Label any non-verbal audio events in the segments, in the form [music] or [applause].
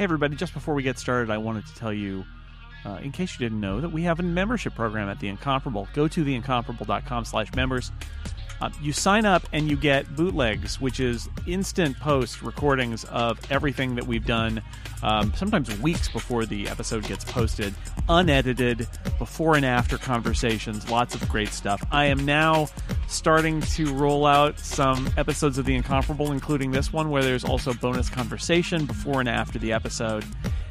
Hey, everybody, just before we get started, I wanted to tell you, uh, in case you didn't know, that we have a membership program at The Incomparable. Go to theincomparable.com slash members. Uh, you sign up and you get bootlegs, which is instant post recordings of everything that we've done, um, sometimes weeks before the episode gets posted, unedited, before and after conversations, lots of great stuff. I am now starting to roll out some episodes of The Incomparable, including this one, where there's also bonus conversation before and after the episode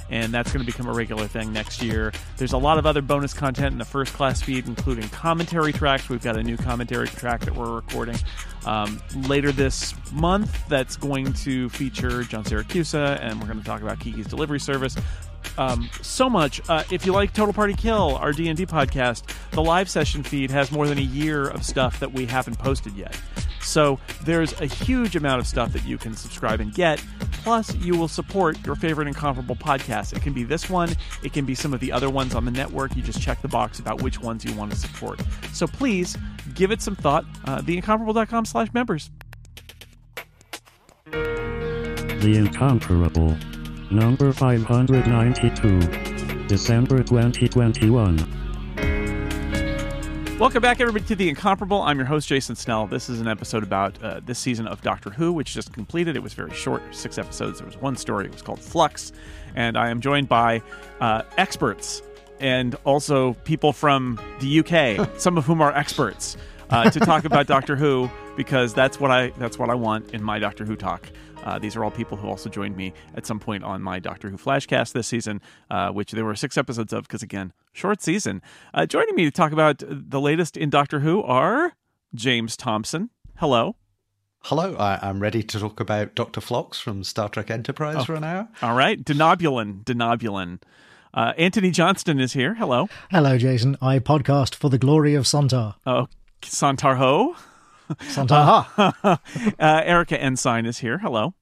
and that's going to become a regular thing next year. There's a lot of other bonus content in the first class feed, including commentary tracks. We've got a new commentary track that we're recording um, later this month that's going to feature John Siracusa, and we're going to talk about Kiki's delivery service. Um, so much. Uh, if you like Total Party Kill, our D and D podcast, the live session feed has more than a year of stuff that we haven't posted yet. So there's a huge amount of stuff that you can subscribe and get. Plus, you will support your favorite incomparable podcasts. It can be this one, it can be some of the other ones on the network. You just check the box about which ones you want to support. So please give it some thought. Uh, theincomparable.com slash members. The Incomparable. Number 592. December 2021. Welcome back, everybody, to The Incomparable. I'm your host, Jason Snell. This is an episode about uh, this season of Doctor Who, which just completed. It was very short, six episodes. There was one story. It was called Flux. And I am joined by uh, experts and also people from the UK, [laughs] some of whom are experts, uh, to talk about [laughs] Doctor Who because that's what I that's what I want in my Doctor Who talk. Uh, these are all people who also joined me at some point on my Doctor Who Flashcast this season, uh, which there were six episodes of because, again, short season. Uh, joining me to talk about the latest in Doctor Who are James Thomson. Hello. Hello, I, am ready to talk about Dr. Phlox from Star Trek Enterprise oh. for an hour. All right. Denobulan. Denobulan. Uh, Antony Johnston is here. Hello. Hello, Jason. I podcast for the glory of Sontar. Oh, Sontar Ho? Sontar [laughs] uh, Erika Ensign is here. Hello.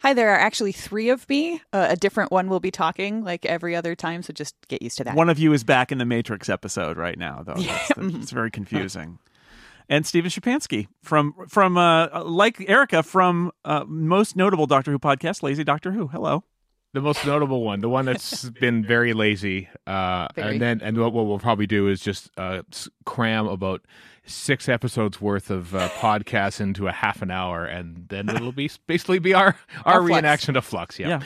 Hi, there are actually three of me. Uh, a different one will be talking like every other time, so just get used to that. One of you is back in the Matrix episode right now, though. That's, that's, [laughs] it's very confusing. and Steven Schapansky from from uh, like Erika from uh, most notable Doctor Who podcast, Lazy Doctor Who. Hello. The most notable one, the one that's [laughs] been very lazy, uh, very. and then and what we'll probably do is just uh, cram about six episodes worth of uh, [laughs] podcasts into a half an hour, and then it'll be basically be our our, our reenaction of Flux. Yeah. yeah.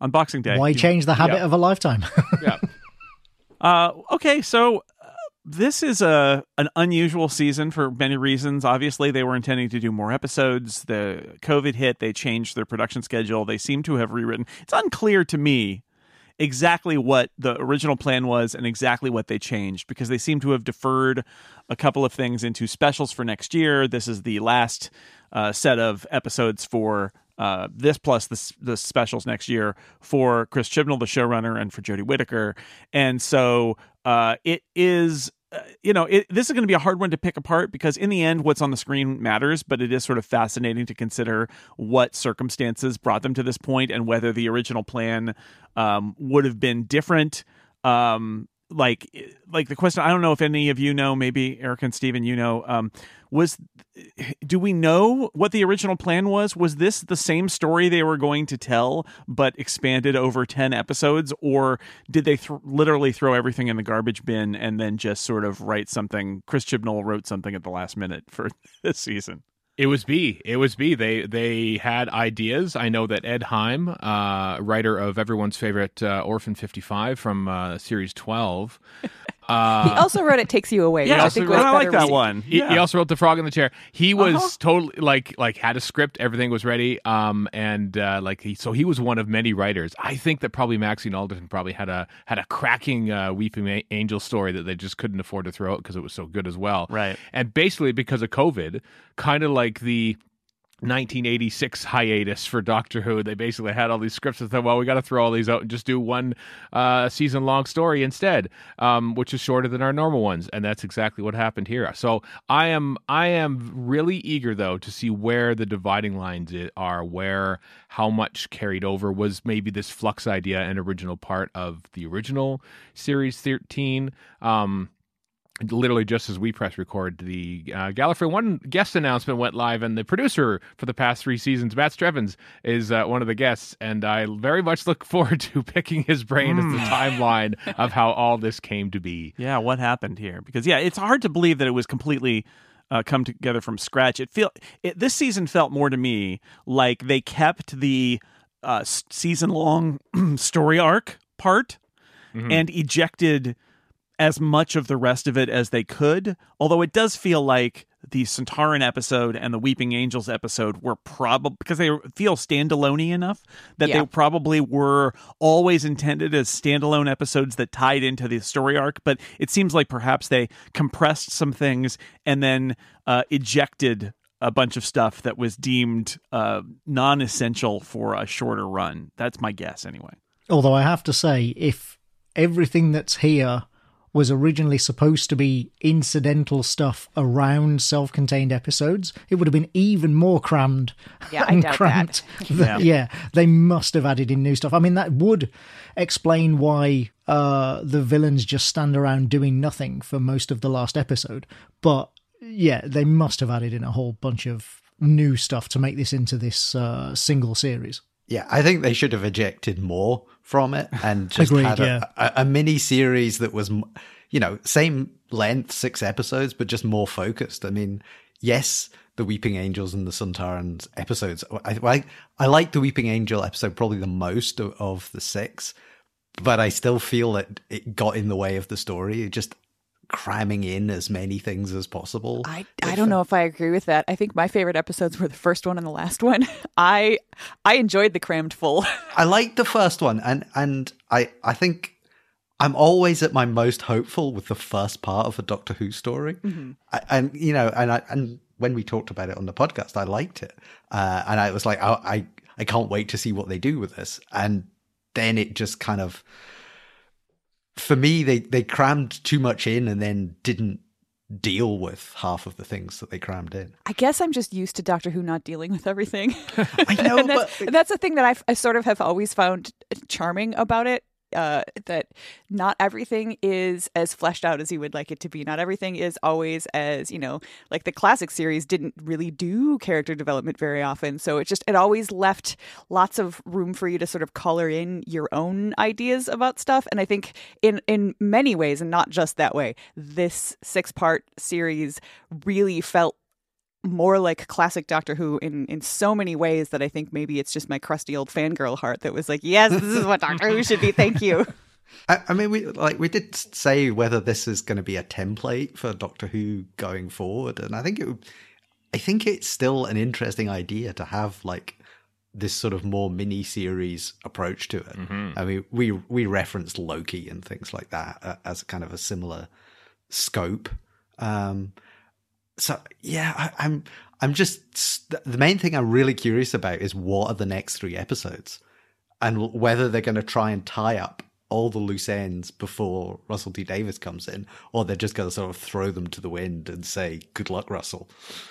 On Boxing Day. Why change the habit yeah. of a lifetime? [laughs] yeah. Uh, okay, so this is a an unusual season for many reasons. Obviously, they were intending to do more episodes. The COVID hit, they changed their production schedule. They seem to have rewritten. It's unclear to me exactly what the original plan was and exactly what they changed because they seem to have deferred a couple of things into specials for next year. This is the last uh, set of episodes for uh, this plus the, the specials next year for Chris Chibnall, the showrunner, and for Jodie Whittaker. And so uh, it is uh, you know, it, this is going to be a hard one to pick apart because in the end, what's on the screen matters, but it is sort of fascinating to consider what circumstances brought them to this point and whether the original plan um, would have been different. Um, like, like the question, I don't know if any of you know, maybe Eric and Steven, you know, um, was do we know what the original plan was? Was this the same story they were going to tell but expanded over 10 episodes? Or did they th- literally throw everything in the garbage bin and then just sort of write something chris chibnall wrote something at the last minute for [laughs] this season it was B. It was B. They they had ideas. I know that Ed Hime, uh, writer of everyone's favorite uh, Orphan 55 from uh, series 12, uh, he also wrote "It Takes You Away." Yeah, I think I like that one. He, yeah. he, also wrote "The Frog in the Chair." He was uh-huh. totally like like had a script, everything was ready, um, and uh, like he so he was one of many writers. I think that probably Maxine Alderton probably had a had a cracking uh, Weeping Angel story that they just couldn't afford to throw out because it was so good as well. Right, and basically because of COVID, kind of like the 1986 hiatus for Doctor Who. They basically had all these scripts and thought, well, we got to throw all these out and just do one uh, season long story instead, um, which is shorter than our normal ones, and that's exactly what happened here. So I am I am really eager though to see where the dividing lines are, where how much carried over was maybe this flux idea an original part of the original series 13. Um, literally just as we press record, the uh, Gallifrey One guest announcement went live, and the producer for the past three seasons, Matt Strevens, is uh, one of the guests, and I very much look forward [laughs] to picking his brain as the timeline [laughs] of how all this came to be. Yeah, what happened here? Because yeah, it's hard to believe that it was completely uh, come together from scratch. It feel it, this season felt more to me like they kept the uh, season long [clears throat] story arc part and ejected as much of the rest of it as they could. Although it does feel like the Sontaran episode and the Weeping Angels episode were probably because they feel standalone enough that Yeah. they probably were always intended as standalone episodes that tied into the story arc. But it seems like perhaps they compressed some things and then uh, ejected a bunch of stuff that was deemed uh, non-essential for a shorter run. That's my guess, anyway. Although I have to say, if everything that's here was originally supposed to be incidental stuff around self-contained episodes, it would have been even more crammed. Yeah, I and doubt that. [laughs] Yeah. yeah, they must have added in new stuff. I mean, that would explain why uh, the villains just stand around doing nothing for most of the last episode. But yeah, they must have added in a whole bunch of new stuff to make this into this uh, single series. Yeah, I think they should have ejected more from it and just Agreed, had a, yeah. a, a mini series that was, you know, same length, six episodes, but just more focused. I mean, yes, the Weeping Angels and the Sontarans episodes. I, I, I like the Weeping Angel episode probably the most of, of the six, but I still feel that it got in the way of the story. It just cramming in as many things as possible. I, I don't know if I agree with that. I think my favorite episodes were the first one and the last one. [laughs] I I enjoyed the crammed full. [laughs] I liked the first one, and and I I think I'm always at my most hopeful with the first part of a Doctor Who story, I, and you know, and I and when we talked about it on the podcast, I liked it, uh, and I was like, I, I I can't wait to see what they do with this, and then it just kind of, for me, they they crammed too much in, and then didn't deal with half of the things that they crammed in. I guess I'm just used to Doctor Who not dealing with everything. [laughs] I know, [laughs] and that's, but and that's the thing that I've, I sort of have always found charming about it. Uh, that not everything is as fleshed out as you would like it to be. Not everything is always as you know, like the classic series didn't really do character development very often. So it just it always left lots of room for you to sort of color in your own ideas about stuff. And I think in in many ways, and not just that way, this six part series really felt more like classic Doctor Who in in so many ways that I think maybe it's just my crusty old fangirl heart that was like, yes, this is what Doctor Who should be. Thank you. [laughs] I, I mean, we like we did say whether this is going to be a template for Doctor Who going forward, and I think it. Would, I think it's still an interesting idea to have like this sort of more mini series approach to it. I mean, we we referenced Loki and things like that uh, as kind of a similar scope. Um, so yeah, I, I'm I'm just the main thing I'm really curious about is what are the next three episodes, and whether they're going to try and tie up all the loose ends before Russell T Davies comes in, or they're just going to sort of throw them to the wind and say good luck, Russell.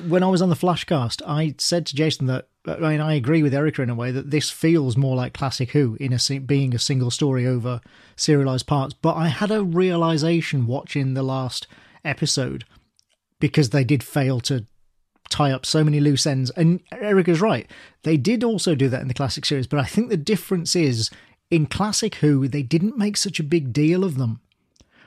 when I was on the Flashcast, I said to Jason that I mean I agree with Erika in a way that this feels more like classic Who in a being a single story over serialized parts. But I had a realization watching the last episode because they did fail to tie up so many loose ends. And Erika's right; they did also do that in the classic series. But I think the difference is in classic Who they didn't make such a big deal of them.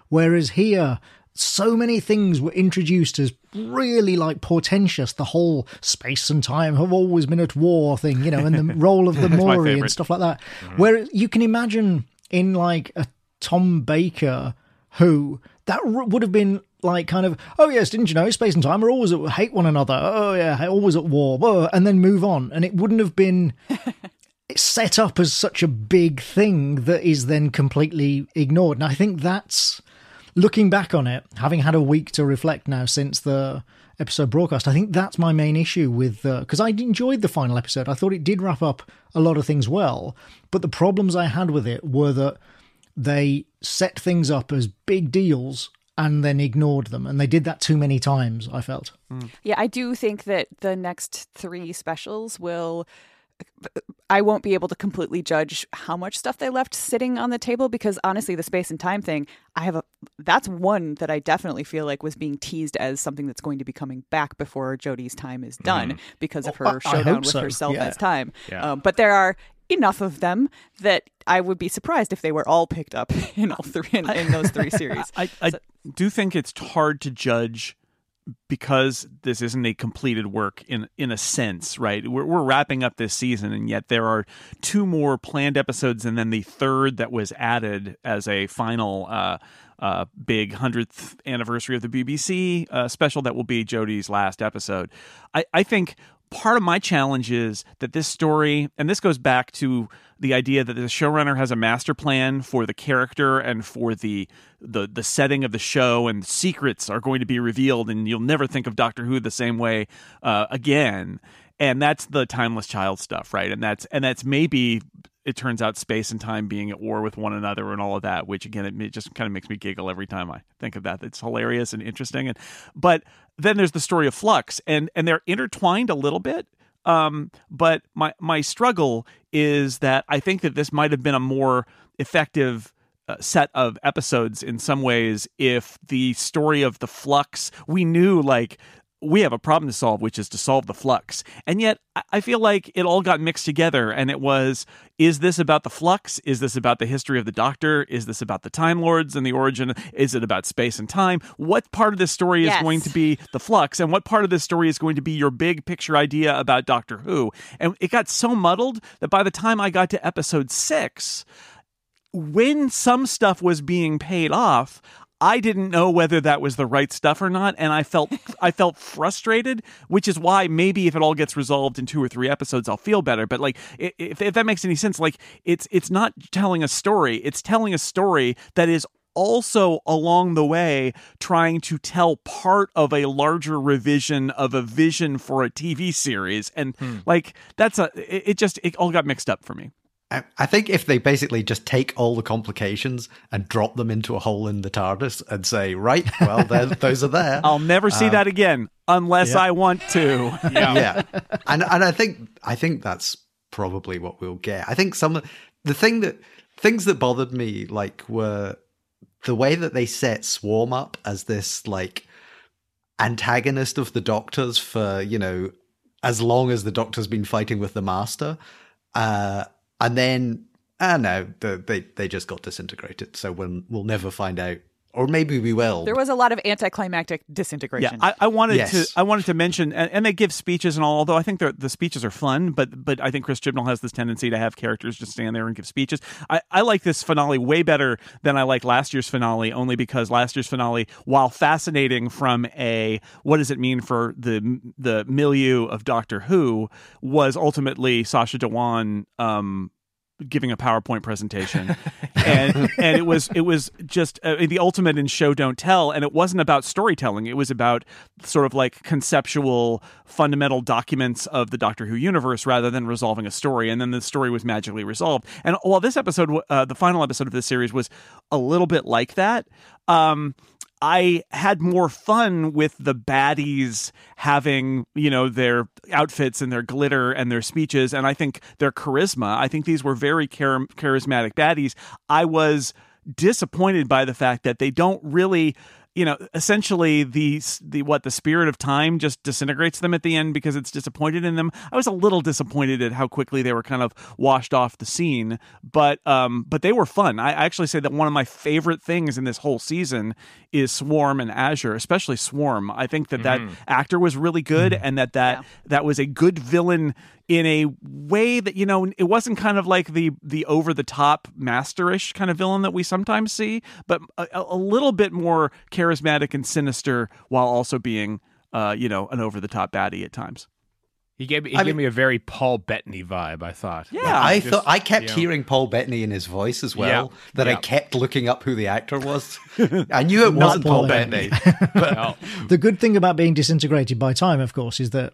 Whereas here, so many things were introduced as really like portentous. The whole space and time have always been at war thing, you know, and the [laughs] role of the Mouri and stuff like that. Where you can imagine in like a Tom Baker who that would have been like kind of oh yes didn't you know space and time are always at hate one another oh yeah always at war and then move on and it wouldn't have been [laughs] set up as such a big thing that is then completely ignored. And I think that's looking back on it, having had a week to reflect now since the episode broadcast. I think that's my main issue with because I enjoyed the final episode. I thought it did wrap up a lot of things well, but the problems I had with it were that they set things up as big deals and then ignored them, and they did that too many times. I felt. Yeah, I do think that the next three specials will I won't be able to completely judge how much stuff they left sitting on the table because honestly, the space and time thing, I have a that's one that I definitely feel like was being teased as something that's going to be coming back before Jodie's time is done because of her I showdown with so, herself yeah. as time. Yeah. Um, but there are enough of them that I would be surprised if they were all picked up [laughs] in all three in, in those three [laughs] series. I, I do think it's hard to judge because this isn't a completed work in in a sense, right? We're, we're wrapping up this season, and yet there are two more planned episodes, and then the third that was added as a final. Uh, uh, big hundredth anniversary of the BBC uh, special that will be Jodie's last episode. I, I think part of my challenge is that this story, and this goes back to the idea that the showrunner has a master plan for the character and for the the the setting of the show, and secrets are going to be revealed, and you'll never think of Doctor Who the same way uh, again. And that's the timeless child stuff, right? And that's and that's maybe it turns out space and time being at war with one another and all of that, which again it, just kind of makes me giggle every time I think of that. It's hilarious and interesting. And but then there's the story of Flux, and and they're intertwined a little bit. Um, but my my struggle is that I think that this might have been a more effective uh, set of episodes in some ways if the story of the flux we knew like we have a problem to solve, which is to solve the flux. And yet, I- feel like it all got mixed together. And it was is this about the flux? Is this about the history of the Doctor? Is this about the Time Lords and the origin? Is it about space and time? What part of this story is Yes. going to be the flux? And what part of this story is going to be your big picture idea about Doctor Who? And it got so muddled that by the time I got to episode six, when some stuff was being paid off, I didn't know whether that was the right stuff or not, and I felt [laughs] I felt frustrated, which is why maybe if it all gets resolved in two or three episodes, I'll feel better. But like, if, if that makes any sense, like it's it's not telling a story; it's telling a story that is also along the way trying to tell part of a larger revision of a vision for a TV series, and hmm. like that's a it, it just it all got mixed up for me. I I think if they basically just take all the complications and drop them into a hole in the TARDIS and say, right, well, there- [laughs] those are there. I'll never see that again unless I want to. [laughs] yeah and and i think i think that's probably what we'll get i think some of the thing that things that bothered me like were the way that they set swarm up as this like antagonist of the doctors for you know as long as the doctor's been fighting with the master uh and then ah, don't know the, they they just got disintegrated. So we'll we'll never find out or maybe we will There was a lot of anticlimactic disintegration. Yeah, I, I wanted Yes. to. I wanted to mention, and, and they give speeches and all. Although I think the speeches are fun, but but I think Chris Chibnall has this tendency to have characters just stand there and give speeches. I, I like this finale way better than I like last year's finale, only because last year's finale, while fascinating from a what does it mean for the the milieu of Doctor Who, was ultimately Sacha Dhawan. Um, giving a PowerPoint presentation, and and it was it was just uh, the ultimate in show don't tell, and it wasn't about storytelling. It was about sort of like conceptual, fundamental documents of the Doctor Who universe rather than resolving a story. And then the story was magically resolved. And while this episode, uh, the final episode of this series, was a little bit like that. Um, I had more fun with the baddies having, you know, their outfits and their glitter and their speeches, and I think their charisma. I think these were very char- charismatic baddies. I was disappointed by the fact that they don't really you know essentially the the what the spirit of time just disintegrates them at the end because it's disappointed in them. I was a little disappointed at how quickly they were kind of washed off the scene but um but they were fun. I actually say that one of my favorite things in this whole season is swarm and azure especially swarm. I think that that actor was really good and that that that was a good villain in a way that you know it wasn't kind of like the the over the top masterish kind of villain that we sometimes see but a, a little bit more charismatic and sinister while also being uh you know an over the top baddie at times He gave me, he I gave mean- me a very Paul Bettany vibe. I thought. Yeah, I just, thought I kept you know. hearing Paul Bettany in his voice as well. Yeah, That I kept looking up who the actor was. [laughs] I knew it wasn't Paul Paul Bettany, but [laughs] Oh, The good thing about being disintegrated by time, of course, is that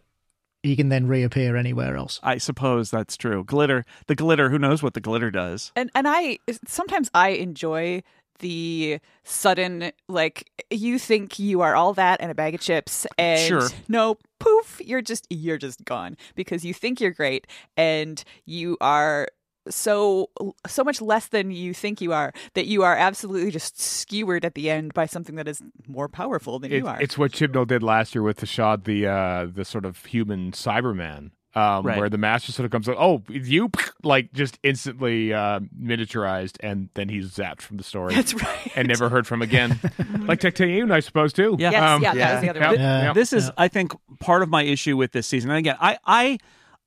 he can then reappear anywhere else. i suppose that's true glitter the glitter who knows what the glitter does and and I sometimes I enjoy the sudden like you think you are all that and a bag of chips and Sure. nope poof, you're just you're just gone because you think you're great and you are so so much less than you think you are that you are absolutely just skewered at the end by something that is more powerful than It- you are. It's what Chibnall did last year with the shot, the uh, the sort of human Cyberman, um, Right. where the master sort of comes like, "Oh, it's you!" [laughs] like just instantly uh, miniaturized, and then he's zapped from the story That's right. and never heard from again. [laughs] like Tecteun, I suppose too. Yeah. Yes, Um, yeah, that yeah. was the other yeah. one. Yeah. Yeah. this is i think part of my issue with this season and again i i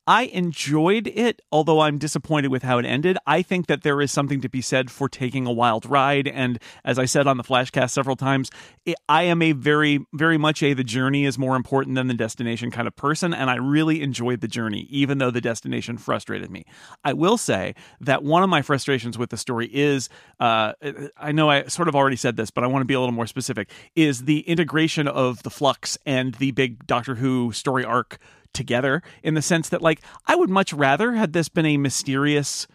i enjoyed it although i'm disappointed with how it ended. I think that there is something to be said for taking a wild ride and as i said on the flashcast several times it, i am a very very much a the journey is more important than the destination kind of person and i really enjoyed the journey even though the destination frustrated me. I will say that one of my frustrations with the story is uh, i know i sort of already said this but i want to be a little more specific is the integration of the flux and the big doctor who story arc together in the sense that like i would much rather had this been a mysterious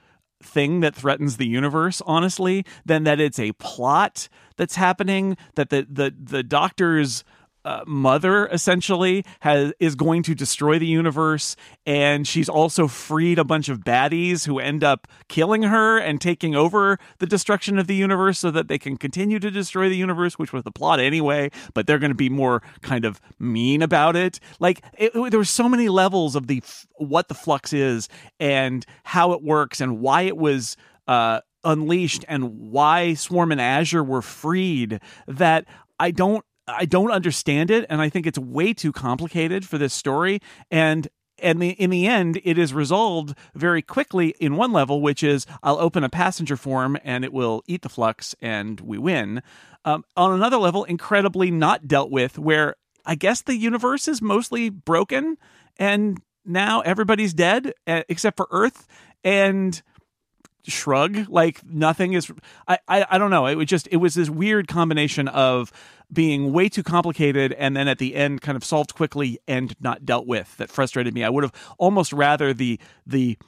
thing that threatens the universe honestly than that it's a plot that's happening that the the the doctor's uh, mother essentially has is going to destroy the universe and she's also freed a bunch of baddies who end up killing her and taking over the destruction of the universe so that they can continue to destroy the universe which was the plot anyway but they're going to be more kind of mean about it. Like it, it- there were so many levels of the what the flux is and how it works and why it was uh unleashed and why swarm and azure were freed that i don't I don't understand it, and I think it's way too complicated for this story. And and the, in the end, it is resolved very quickly in one level, which is I'll open a passenger form and it will eat the flux, and we win. Um, on another level, incredibly not dealt with, where I guess the universe is mostly broken, and now everybody's dead except for Earth, and shrug like nothing is I, I i don't know. It was just it was this weird combination of being way too complicated and then at the end kind of solved quickly and not dealt with that frustrated me. I would have almost rather the the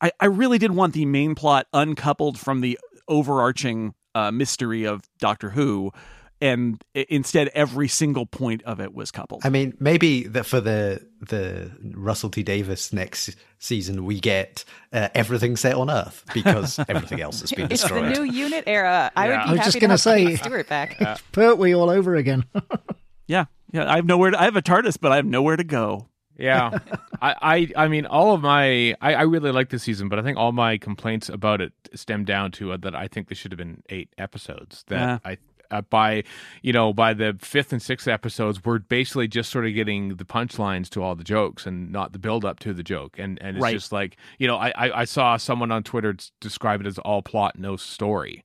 i, I really did want the main plot uncoupled from the overarching uh, mystery of doctor who and instead every single point of it was coupled I mean, maybe that for the the Russell T Davies next season we get uh, everything set on Earth because [laughs] everything else has been It's the destroyed. new unit era. I Yeah. would be I was happy just gonna say- Patrick Stewart back. [laughs] Pertwee all over again. [laughs] yeah yeah i have nowhere to, i have a tardis but i have nowhere to go Yeah, I, I, I mean, all of my, I, I really like this season, but I think all my complaints about it stem down to uh, that I think there should have been eight episodes. That Yeah. I, Uh, by, you know, by the fifth and sixth episodes, we're basically just sort of getting the punchlines to all the jokes and not the build up to the joke. And and it's Right. just like, you know, I, I, I saw someone on Twitter describe it as all plot, no story.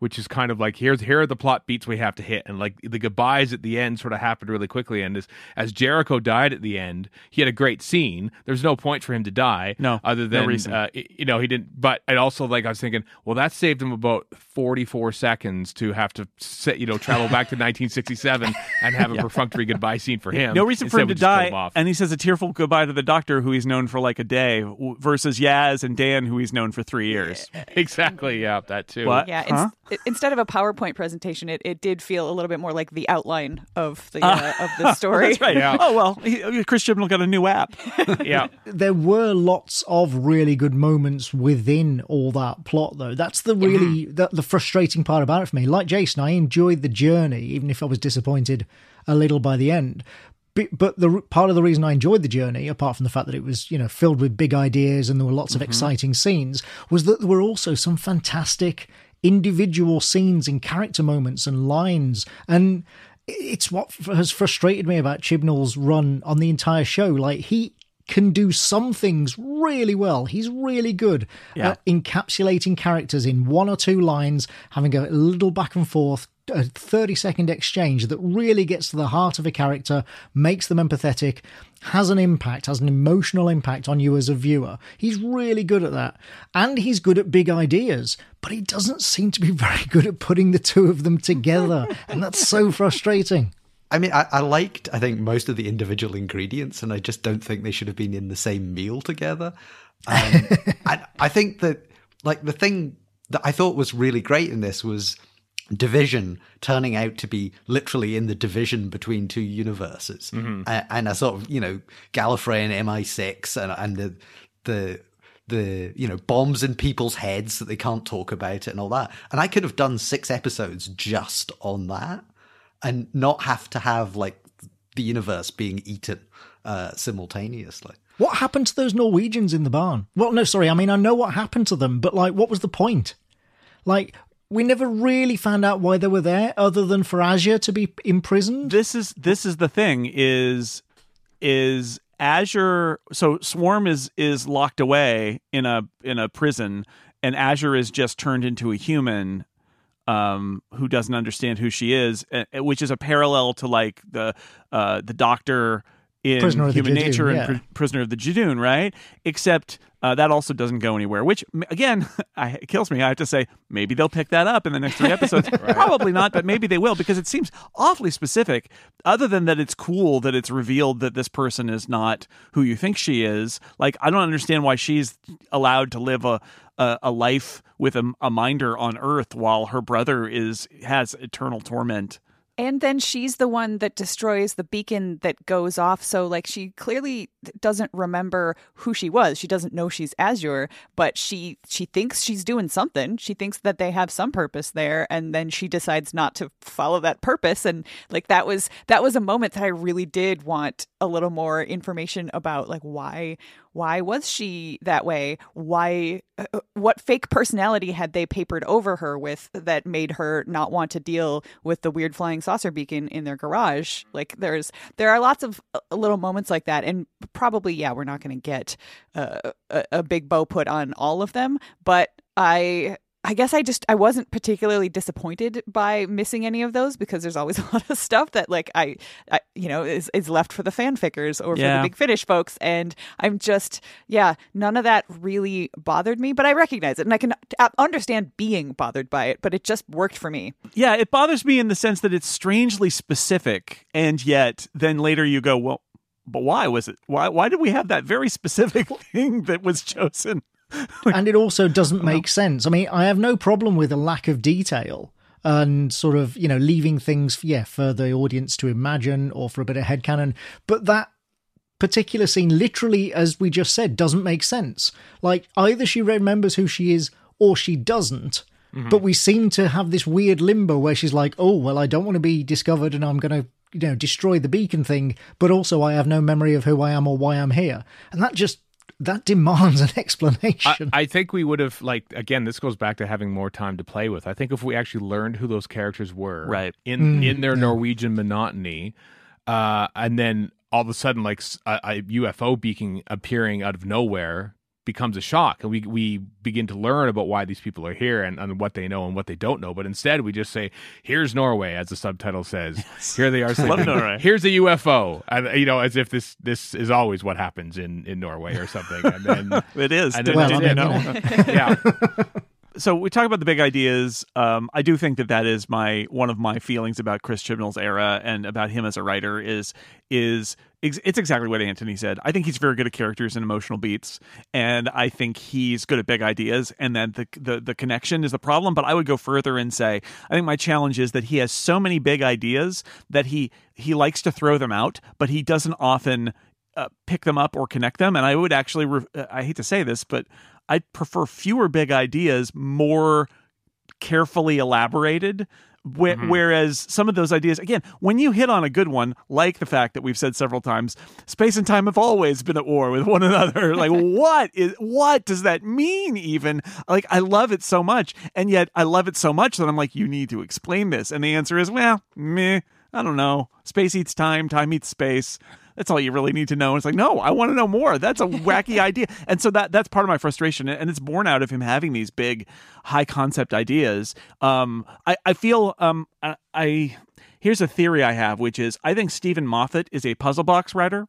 Which is kind of like here's here are the plot beats we have to hit, and like the goodbyes at the end sort of happened really quickly. And as as Jericho died at the end, he had a great scene. There's no point for him to die, No, other no than reason. uh, you know he didn't. But and also like I was thinking, well, that saved him about 44 seconds to have to set, you know travel back to [laughs] 1967 and have a [laughs] perfunctory goodbye scene for him. no reason for him to die him off. and he says a tearful goodbye to the doctor who he's known for like a day versus yaz and dan who he's known for three years [laughs] exactly, yeah, that too. What? Yeah, Huh? Ins- instead of a PowerPoint presentation, it, it did feel a little bit more like the outline of the uh, [laughs] of the story. That's right. Yeah. [laughs] Oh well, he, uh, Chris Chibnall got a new app. [laughs] yeah, there were lots of really good moments within all that plot though that's the really mm-hmm. the, the frustrating part about it for me like jason i enjoyed the journey even if i was disappointed a little by the end but, but the part of the reason i enjoyed the journey apart from the fact that it was you know filled with big ideas and there were lots of mm-hmm. exciting scenes was that there were also some fantastic individual scenes and character moments and lines and it's what has frustrated me about Chibnall's run on the entire show. Like he can do some things really well. He's really good Yeah. at encapsulating characters in one or two lines, having a little back and forth, a 30 second exchange that really gets to the heart of a character, makes them empathetic, has an impact, has an emotional impact on you as a viewer. He's really good at that. And he's good at big ideas, but he doesn't seem to be [laughs] very good at putting the two of them together. and that's so frustrating. I mean, I, I liked, I think, most of the individual ingredients, and I just don't think they should have been in the same meal together. Um, [laughs] and I think that, like, the thing that I thought was really great in this was division turning out to be literally in the division between two universes A- and a sort of you know Gallifrey and MI6 and and the the the you know bombs in people's heads that they can't talk about it and all that and I could have done six episodes just on that and not have to have like the universe being eaten uh simultaneously What happened to those Norwegians in the barn? Well, no, sorry. I mean, I know what happened to them, but like, what was the point? Like, we never really found out why they were there, other than for Azure to be imprisoned. this is this is the thing is is Azure so Swarm is is locked away in a in a prison and Azure is just turned into a human um who doesn't understand who she is which is a parallel to like the uh the doctor in Prisoner of the Human Nature and yeah. Pri- Prisoner of the Judoon, right? Except uh, that also doesn't go anywhere. Which again, [laughs] I, it kills me. I have to say maybe they'll pick that up in the next three episodes. [laughs] [laughs] Probably not, but maybe they will because it seems awfully specific. Other than that, it's cool that it's revealed that this person is not who you think she is. Like I don't understand why she's allowed to live a a, a life with a, a minder on Earth while her brother is has eternal torment. And then she's the one that destroys the beacon that goes off. So, like, she clearly doesn't remember who she was. She doesn't know she's Azure, but she she thinks she's doing something. She thinks that they have some purpose there, and then she decides not to follow that purpose. And like that was that was a moment that I really did want a little more information about, like why why was she that way? Why uh, what fake personality had they papered over her with that made her not want to deal with the weird flying saucer beacon in their garage? Like there's there are lots of uh, little moments like that and probably yeah, we're not going to get uh, a, a big bow put on all of them, but I I guess I just I wasn't particularly disappointed by missing any of those because there's always [laughs] a lot of stuff that like I, I you know is is left for the fanfickers or for Yeah. the big finish folks and I'm just yeah none of that really bothered me but I recognize it and I can understand being bothered by it but it just worked for me Yeah, it bothers me in the sense that it's strangely specific, and yet then later you go, well, but why was it? Why why did we have that very [laughs] specific thing that was chosen? [laughs] and it also doesn't make sense. I mean, I have no problem with a lack of detail and sort of, you know, leaving things, yeah, for the audience to imagine or for a bit of head headcanon. But that particular scene, literally, as we just said, doesn't make sense. Like, either she remembers who she is or she doesn't. Mm-hmm. But we seem to have this weird limbo where she's like, oh, well, I don't want to be discovered and I'm going to, you know, destroy the beacon thing, but also I have no memory of who I am or why I'm here. And that just, that demands an [laughs] explanation. I think we would have like again. This goes back to having more time to play with. I think if we actually learned who those characters were, Right. in in their Norwegian monotony, uh, and then all of a sudden, like a UFO beacon appearing out of nowhere becomes a shock, and we we begin to learn about why these people are here and, and what they know and what they don't know. But instead, we just say, "Here's Norway," as the subtitle says. Here they are. Love. Norway. Here's a UFO, and you know, as if this this is always what happens in in Norway or something. And then [laughs] It is. And then Well, you know? yeah. [laughs] [laughs] so we talk about the big ideas. Um, I do think that that is my one of my feelings about Chris Chibnall's era and about him as a writer is is it's exactly what Antony said. I think he's very good at characters and emotional beats, and I think he's good at big ideas. And then the the the connection is the problem. But I would go further and say I think my challenge is that he has so many big ideas that he he likes to throw them out, but he doesn't often uh, pick them up or connect them. And I would actually, re- uh, I hate to say this, but I prefer fewer big ideas, more carefully elaborated. Wh- mm-hmm. Whereas some of those ideas, again, when you hit on a good one, like the fact that we've said several times, space and time have always been at war with one [laughs] another. like, [laughs] what is what does that mean? Even like, I love it so much, and yet I love it so much that I'm like, you need to explain this. And the answer is, well, meh. I don't know. Space eats time. Time eats space. That's all you really need to know. And it's like, no, I want to know more. That's a [laughs] wacky idea. And so that that's part of my frustration. And it's born out of him having these big, high concept ideas. Um, I, I feel um, I, I here's a theory I have, which is I think Steven Moffat is a puzzle box writer,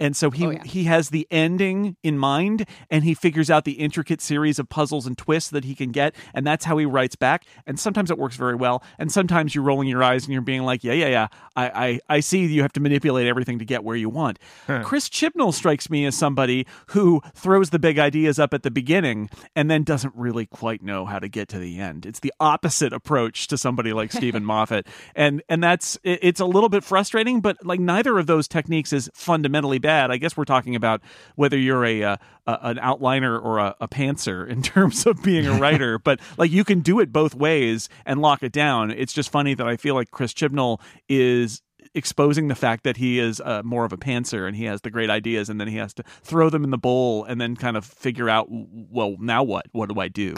and so he Oh, yeah. he has the ending in mind, and he figures out the intricate series of puzzles and twists that he can get, and that's how he writes back. And sometimes it works very well, and sometimes you're rolling your eyes and you're being like, yeah, yeah, yeah, I I, I see you have to manipulate everything to get where you want. Chris Chibnall strikes me as somebody who throws the big ideas up at the beginning and then doesn't really quite know how to get to the end. It's the opposite approach to somebody like Steven [laughs] Moffat, and and that's it- it's a little bit frustrating. But like neither of those techniques is fundamentally bad. I guess we're talking about whether you're a, uh a an outliner or a, a pantser in [laughs] terms of being a writer. [laughs] but like you can do it both ways and lock it down. It's just funny that I feel like Chris Chibnall is exposing the fact that he is uh, more of a pantser and he has the great ideas and then he has to throw them in the bowl and then kind of figure out well now what what do i do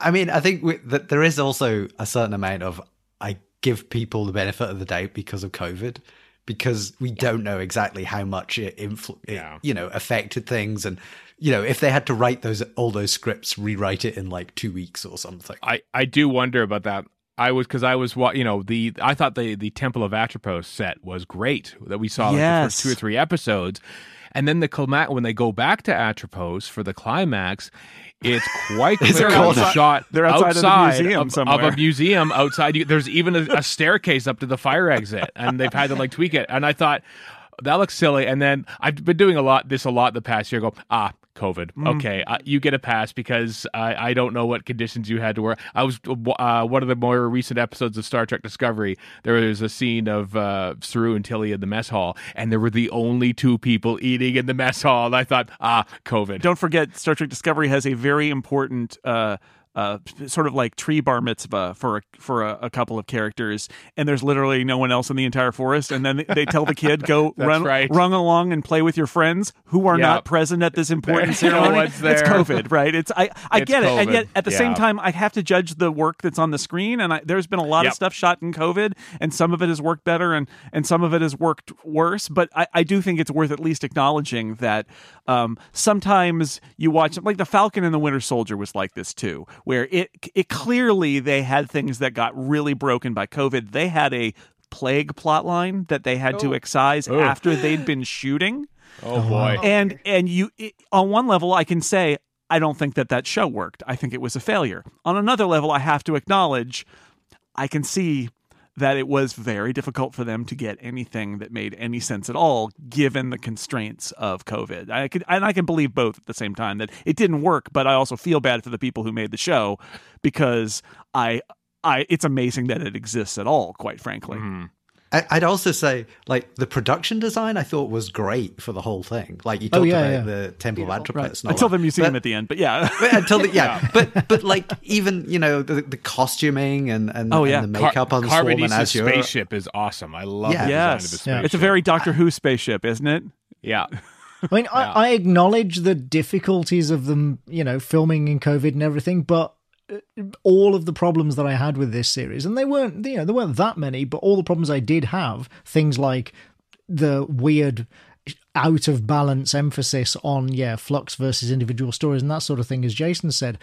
I mean, I think we, that there is also a certain amount of I give people the benefit of the doubt because of COVID, because we don't know exactly how much it, influ- it, you know, affected things, and you know, if they had to write those all those scripts, rewrite it in like two weeks or something. I I do wonder about that. I was because I was wa- you know the I thought the the Temple of Atropos set was great that we saw like, the first two or three episodes, and then the climax when they go back to Atropos for the climax, it's [laughs] quite clear called it's that? shot They're outside of the museum of, of a museum outside. There's even a, a staircase up to the fire exit, and they've had to like tweak it. And I thought that looks silly. And then I've been doing a lot this a lot the past year. I go ah. COVID. Okay, uh, you get a pass because I, I don't know what conditions you had to wear. I was uh, one of the more recent episodes of Star Trek Discovery. There was a scene of uh, Saru and Tilly in the mess hall, and there were the only two people eating in the mess hall. And I thought, ah, COVID. don't forget star trek discovery has a very important uh uh, sort of like tree bar mitzvah for a, for a, a couple of characters, and there's literally no one else in the entire forest. And then they, tell the kid, "Go [laughs] run, right. run along and play with your friends who are Yep. not present at this important [laughs] no ceremony." one's It's. COVID, right? It's I I It's get it, and yet at the same time, I have to judge the work that's on the screen. And I, there's been a lot Yep. of stuff shot in COVID, and some of it has worked better, and and some of it has worked worse. But I, I do think it's worth at least acknowledging that um, sometimes you watch like the Falcon and the Winter Soldier was like this too, where it it clearly they had things that got really broken by COVID. They had a plague plot line that they had to oh. excise Oh. after they'd been shooting [gasps] oh boy. Oh. and and you it, on one level i can say i don't think that that show worked i think it was a failure on another level i have to acknowledge i can see that it was very difficult for them to get anything that made any sense at all given the constraints of covid i and i can believe both at the same time that it didn't work but i also feel bad for the people who made the show because i I, it's amazing that it exists at all, quite frankly. I, I'd also say, like, the production design I thought was great for the whole thing. Like, you Oh, talked yeah, about yeah. the Temple of Atropos. and all Until that. the museum But- at the end, but yeah. but until the, yeah, but but like even you know the, the costuming and and, Oh, yeah. and the makeup on Car- Swarm and Azure. spaceship is awesome. I love Yeah. the design yes, of his spaceship. it's a very Doctor Who spaceship, isn't it? yeah. I mean, I, I acknowledge the difficulties of them, you know, filming in COVID and everything, but all of the problems that I had with this series, and they weren't, you know, there weren't that many, but all the problems I did have, things like the weird out of balance emphasis on, yeah, flux versus individual stories and that sort of thing, as Jason said,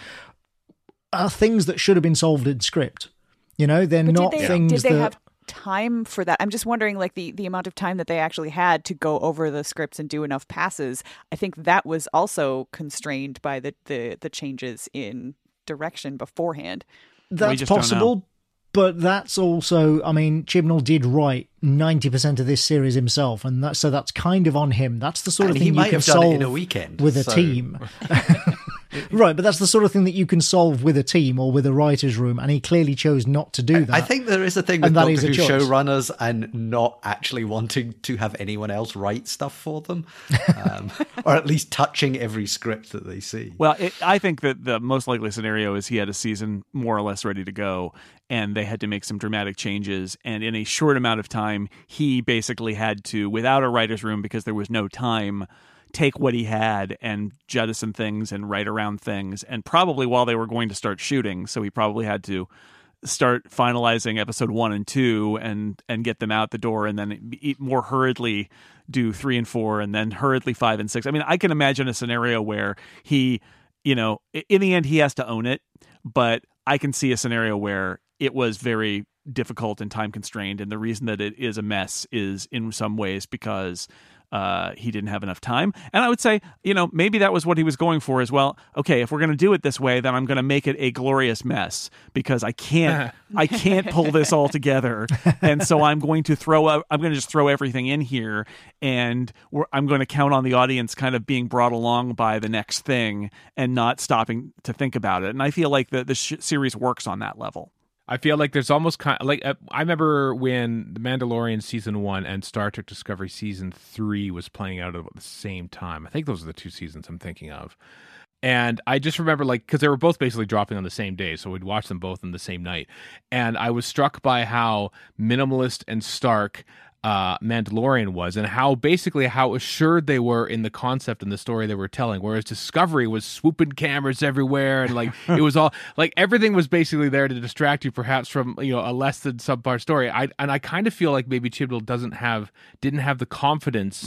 are things that should have been solved in script. You know, they're But not did they, things did they that. have time for that? I'm just wondering, like the the amount of time that they actually had to go over the scripts and do enough passes. I think that was also constrained by the the, the changes in direction beforehand. That's just don't know. possible, but that's also. I mean, Chibnall did write ninety percent of this series himself, and that so that's kind of on him. That's the sort And of he thing you might can have done it solve in a weekend, with a so- team. [laughs] right, but that's the sort of thing that you can solve with a team or with a writers' room, and he clearly chose not to do that. I think there is a thing with And Doctor a Who choice. showrunners and not actually wanting to have anyone else write stuff for them, um, [laughs] or at least touching every script that they see. Well, it, I think that the most likely scenario is he had a season more or less ready to go, and they had to make some dramatic changes. And in a short amount of time, he basically had to, without a writer's room because there was no time, take what he had and jettison things and write around things. And probably while they were going to start shooting, so he probably had to start finalizing episode one and two and and get them out the door and then more hurriedly do three and four and then hurriedly five and six i mean i can imagine a scenario where he you know in the end he has to own it but i can see a scenario where it was very difficult and time constrained. And the reason that it is a mess is in some ways because uh, he didn't have enough time. And I would say, you know, maybe that was what he was going for as well. Okay, if we're going to do it this way, then I'm going to make it a glorious mess because I can't, [laughs] I can't pull this all together. And so I'm going to throw, up, I'm going to just throw everything in here, and we're, I'm going to count on the audience kind of being brought along by the next thing and not stopping to think about it. And I feel like the the sh- series works on that level. I feel like there's almost kind of like uh, I remember when The Mandalorian season one and Star Trek Discovery season three was playing out at the same time. I think those are the two seasons I'm thinking of. And I just remember, like, because they were both basically dropping on the same day, so we'd watch them both in the same night. And I was struck by how minimalist and stark uh, Mandalorian was, and how basically how assured they were in the concept and the story they were telling. Whereas Discovery was swooping cameras everywhere, and like it was all [laughs] like everything was basically there to distract you, perhaps from you know a less than subpar story. I and I kind of feel like maybe Chibnall doesn't have didn't have the confidence.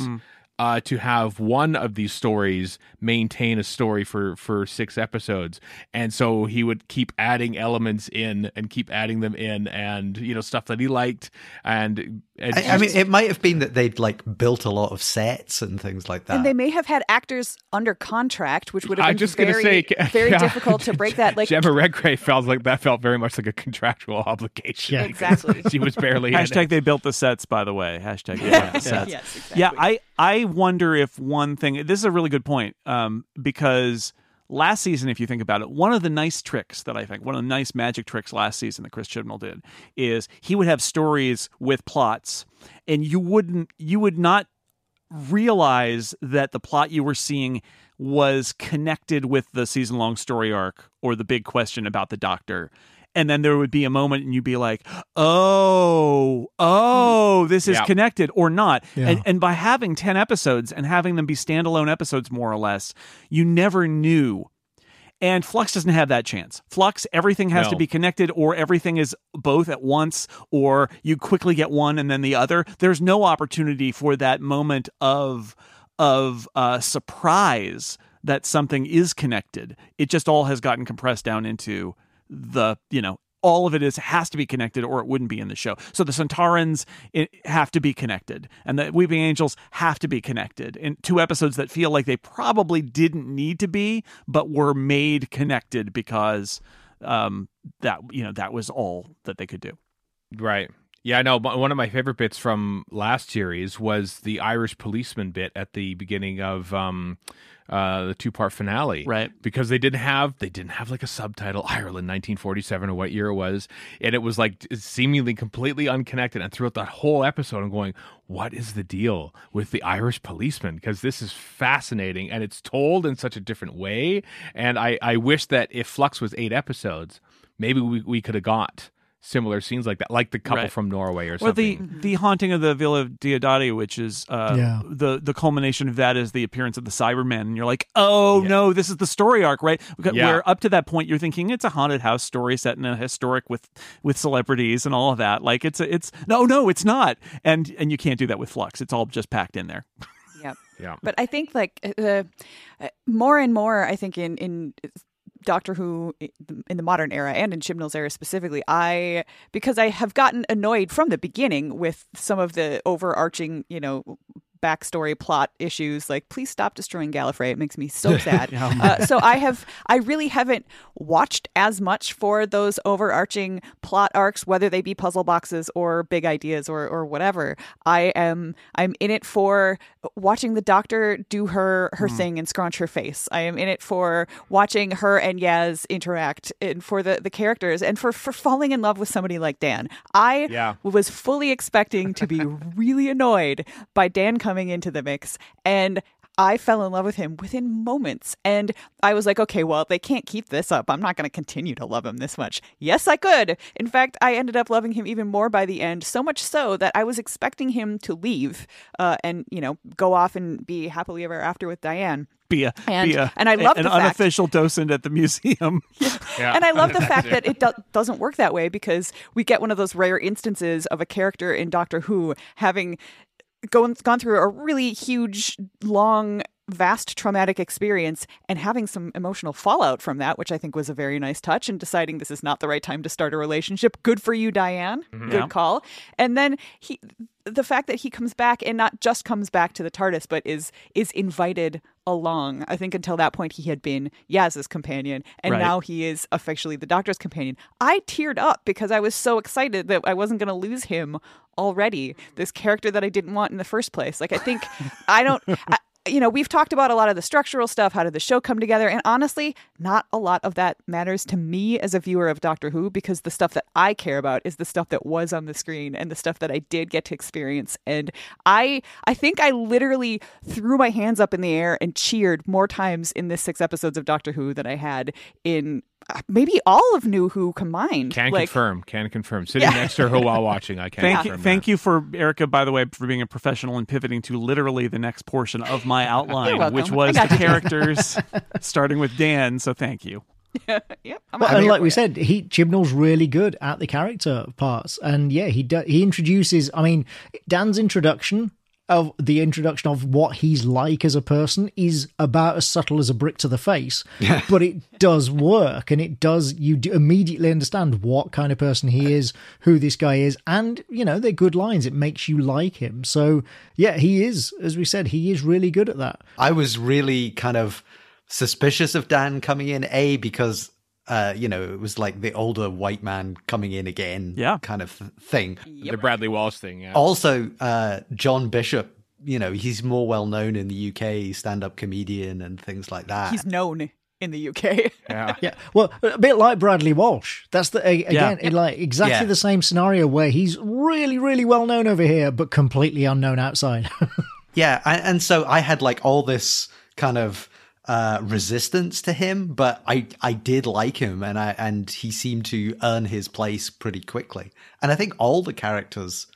Uh, to have one of these stories maintain a story for for six episodes, and so he would keep adding elements in and keep adding them in, and you know stuff that he liked, and, and I, I mean, it might have been that they'd like built a lot of sets and things like that. And they may have had actors under contract, which would have I'm been just very, say, [laughs] very yeah. difficult to break that. Like Jemma Redgrave felt like that felt very much like a contractual obligation. Yeah. Exactly. [laughs] she was barely in Hashtag it. they built the sets, by the way. Hashtag they built the [laughs] sets. yes, exactly. Yeah, I I wonder if one thing. This is a really good point um, because last season, if you think about it, one of the nice tricks that I think, one of the nice magic tricks last season that Chris Chibnall did is he would have stories with plots, and you wouldn't, you would not realize that the plot you were seeing was connected with the season long story arc or the big question about the doctor. And then there would be a moment and you'd be like, oh, oh, this is Yeah. connected or not. Yeah. And, and by having 10 episodes and having them be standalone episodes, more or less, you never knew. And Flux doesn't have that chance. Flux, everything has to be connected, or everything is both at once, or you quickly get one and then the other. There's no opportunity for that moment of of uh, surprise that something is connected. It just all has gotten compressed down into the you know all of it is has to be connected or it wouldn't be in the show. So the Sontarans have to be connected, and the Weeping Angels have to be connected in two episodes that feel like they probably didn't need to be, but were made connected because um, that you know that was all that they could do. Right. Yeah, I know. One of my favorite bits from last series was the Irish policeman bit at the beginning of um, uh, the two part finale. Right. Because they didn't have they didn't have like a subtitle Ireland 1947 or what year it was, and it was like seemingly completely unconnected. And throughout that whole episode, I'm going, "What is the deal with the Irish policeman?" Because this is fascinating, and it's told in such a different way. And I I wish that if Flux was eight episodes, maybe we we could have got similar scenes like that, like the couple Right. from Norway or Or something. the the haunting of the Villa Diodati, which is uh, Yeah. the the culmination of that is the appearance of the Cybermen, and you're like, oh no, this is the story arc, right? Because Yeah. Where up to that point you're thinking it's a haunted house story set in a historic with with celebrities and all of that. Like it's a, it's no no it's not, and and you can't do that with Flux. It's all just packed in there. Yep. Yeah. But I think like uh, uh, more and more, I think in in Doctor Who in the modern era and in Chibnall's era specifically, I because I have gotten annoyed from the beginning with some of the overarching, you know. Backstory plot issues like please stop destroying Gallifrey. It makes me so [laughs] sad. uh, so I have I really haven't watched as much for those overarching plot arcs, whether they be puzzle boxes or big ideas or or whatever. I am I'm in it for watching the Doctor do her her thing and scrunch her face. I am in it for watching her and Yaz interact and for the the characters and for for falling in love with somebody like Dan. I Yeah. was fully expecting to be [laughs] really annoyed by Dan coming into the mix and I fell in love with him within moments. And I was like, okay, well, they can't keep this up. I'm not going to continue to love him this much. Yes, I could. In fact, I ended up loving him even more by the end, so much so that I was expecting him to leave uh, and, you know, go off and be happily ever after with Diane. Be a And- be a, and I love an the fact- unofficial docent at the museum. [laughs] Yeah. And I love the fact [laughs] that it do- doesn't work that way because we get one of those rare instances of a character in Doctor Who having gone gone through a really huge, long vast traumatic experience and having some emotional fallout from that, which I think was a very nice touch, and deciding this is not the right time to start a relationship. Good for you, Diane. Mm-hmm. Good call. And then he, the fact that he comes back and not just comes back to the TARDIS, but is is invited along. I think until that point he had been Yaz's companion, and Right. now he is officially the Doctor's companion. I teared up because I was so excited that I wasn't going to lose him already. This character that I didn't want in the first place. Like I think [laughs] I don't. I, you know, we've talked about a lot of the structural stuff. How did the show come together? And honestly, not a lot of that matters to me as a viewer of Doctor Who because the stuff that I care about is the stuff that was on the screen and the stuff that I did get to experience. And I, I think I literally threw my hands up in the air and cheered more times in this six episodes of Doctor Who than I had in maybe all of New Who combined. Can like, confirm. Can confirm. Sitting next to her while watching, I [laughs] can Thank confirm. you, thank you for Erika. By the way, for being a professional and pivoting to literally the next portion of my [laughs] outline, which was the [laughs] characters, starting with Dan. So thank you. Yep, I'm Well, and like we it. said, he Chibnall's really good at the character parts, and yeah, he do, he introduces. I mean, Dan's introduction of the introduction of what he's like as a person is about as subtle as a brick to the face, but it does work, and it does. You do immediately understand what kind of person he is, who this guy is, and you know they're good lines. It makes you like him. So yeah, he is, as we said, he is really good at that. I was really kind of suspicious of Dan coming in, A, because, uh, you know, it was like the older white man coming in again Yeah. kind of thing. The Bradley Walsh thing. Yeah. Also, uh, John Bishop, you know, he's more well known in the UK, stand up comedian and things like that. he's known in the UK. yeah. [laughs] Yeah, well, a bit like Bradley Walsh. That's the a- Yeah. again, like exactly Yeah. the same scenario where he's really, really well known over here, but completely unknown outside. [laughs] Yeah, and, and so I had like all this kind of uh, resistance to him, but I I did like him, and I and he seemed to earn his place pretty quickly. And I think all the characters,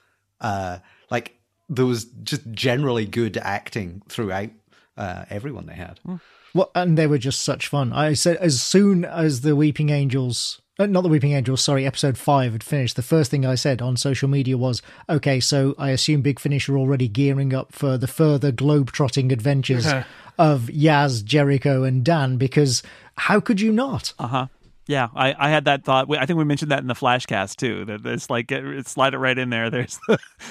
uh, like there was just generally good acting throughout uh, everyone they had. well, and they were just such fun. I said as soon as the Weeping Angels. Uh, Not the Weeping Angels, sorry, episode five had finished. The first thing I said on social media was, okay, so I assume Big Finish are already gearing up for the further globe-trotting adventures [laughs] of Yaz, Jericho, and Dan, because how could you not? Uh huh. Yeah, I, I had that thought. I think we mentioned that in the flashcast too. That it's like it, slide it right in there. [laughs] There's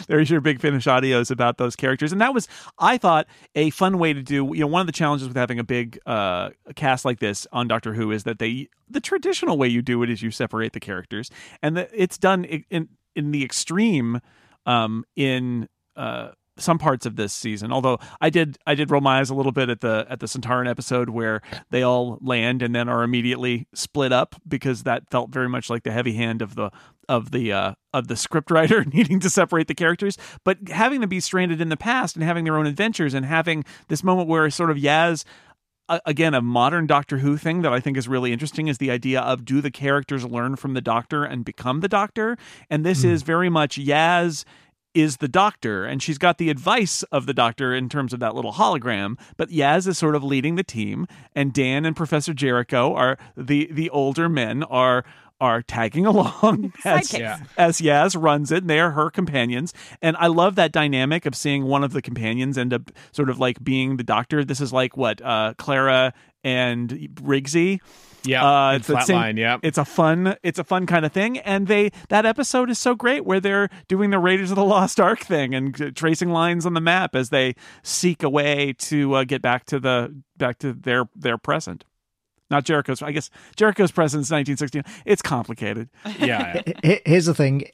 there's your big finish audios about those characters, and that was I thought a fun way to do. You know, one of the challenges with having a big uh, cast like this on Doctor Who is that they the traditional way you do it is you separate the characters, and the, it's done in, in the extreme um, in. Uh, some parts of this season. Although I did I did roll my eyes a little bit at the at the Sontaran episode where they all land and then are immediately split up because that felt very much like the heavy hand of the of the uh, of the scriptwriter [laughs] needing to separate the characters. But having them be stranded in the past and having their own adventures and having this moment where sort of Yaz again a modern doctor who thing that i think is really interesting is the idea of do the characters learn from the doctor and become the doctor and this is very much yaz is the doctor and she's got the advice of the doctor in terms of that little hologram but yaz is sort of leading the team and dan and professor jericho are the the older men are are tagging [laughs] along as, Yeah. as Yaz runs it, and they are her companions. And I love that dynamic of seeing one of the companions end up sort of like being the doctor. This is like what uh, Clara and Rigsy. Yeah. Uh, it's the same- Flatline. Yeah. It's a fun, it's a fun kind of thing, and they that episode is so great where they're doing the Raiders of the Lost Ark thing and uh, tracing lines on the map as they seek a way to uh, get back to the back to their their present. Not Jericho's. I guess Jericho's present is 1916. It's complicated. yeah. yeah. [laughs] Here's the thing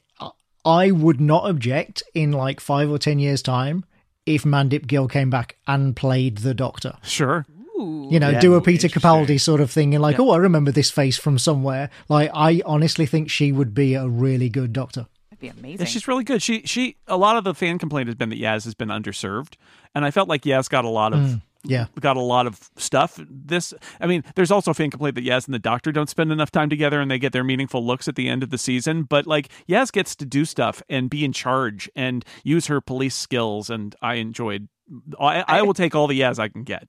I would not object in like five or ten years' time if Mandip Gill came back and played the Doctor. Sure. You know, Yeah. do a Peter Capaldi sort of thing and like, oh, I remember this face from somewhere. Like, I honestly think she would be a really good Doctor. That'd be amazing. Yeah, she's really good. She she a lot of the fan complaint has been that Yaz has been underserved, and I felt like Yaz got a lot of mm, Yeah. got a lot of stuff. This, I mean, there's also a fan complaint that Yaz and the Doctor don't spend enough time together, and they get their meaningful looks at the end of the season. But like Yaz gets to do stuff and be in charge and use her police skills, and I enjoyed. I, I will take all the Yaz I can get.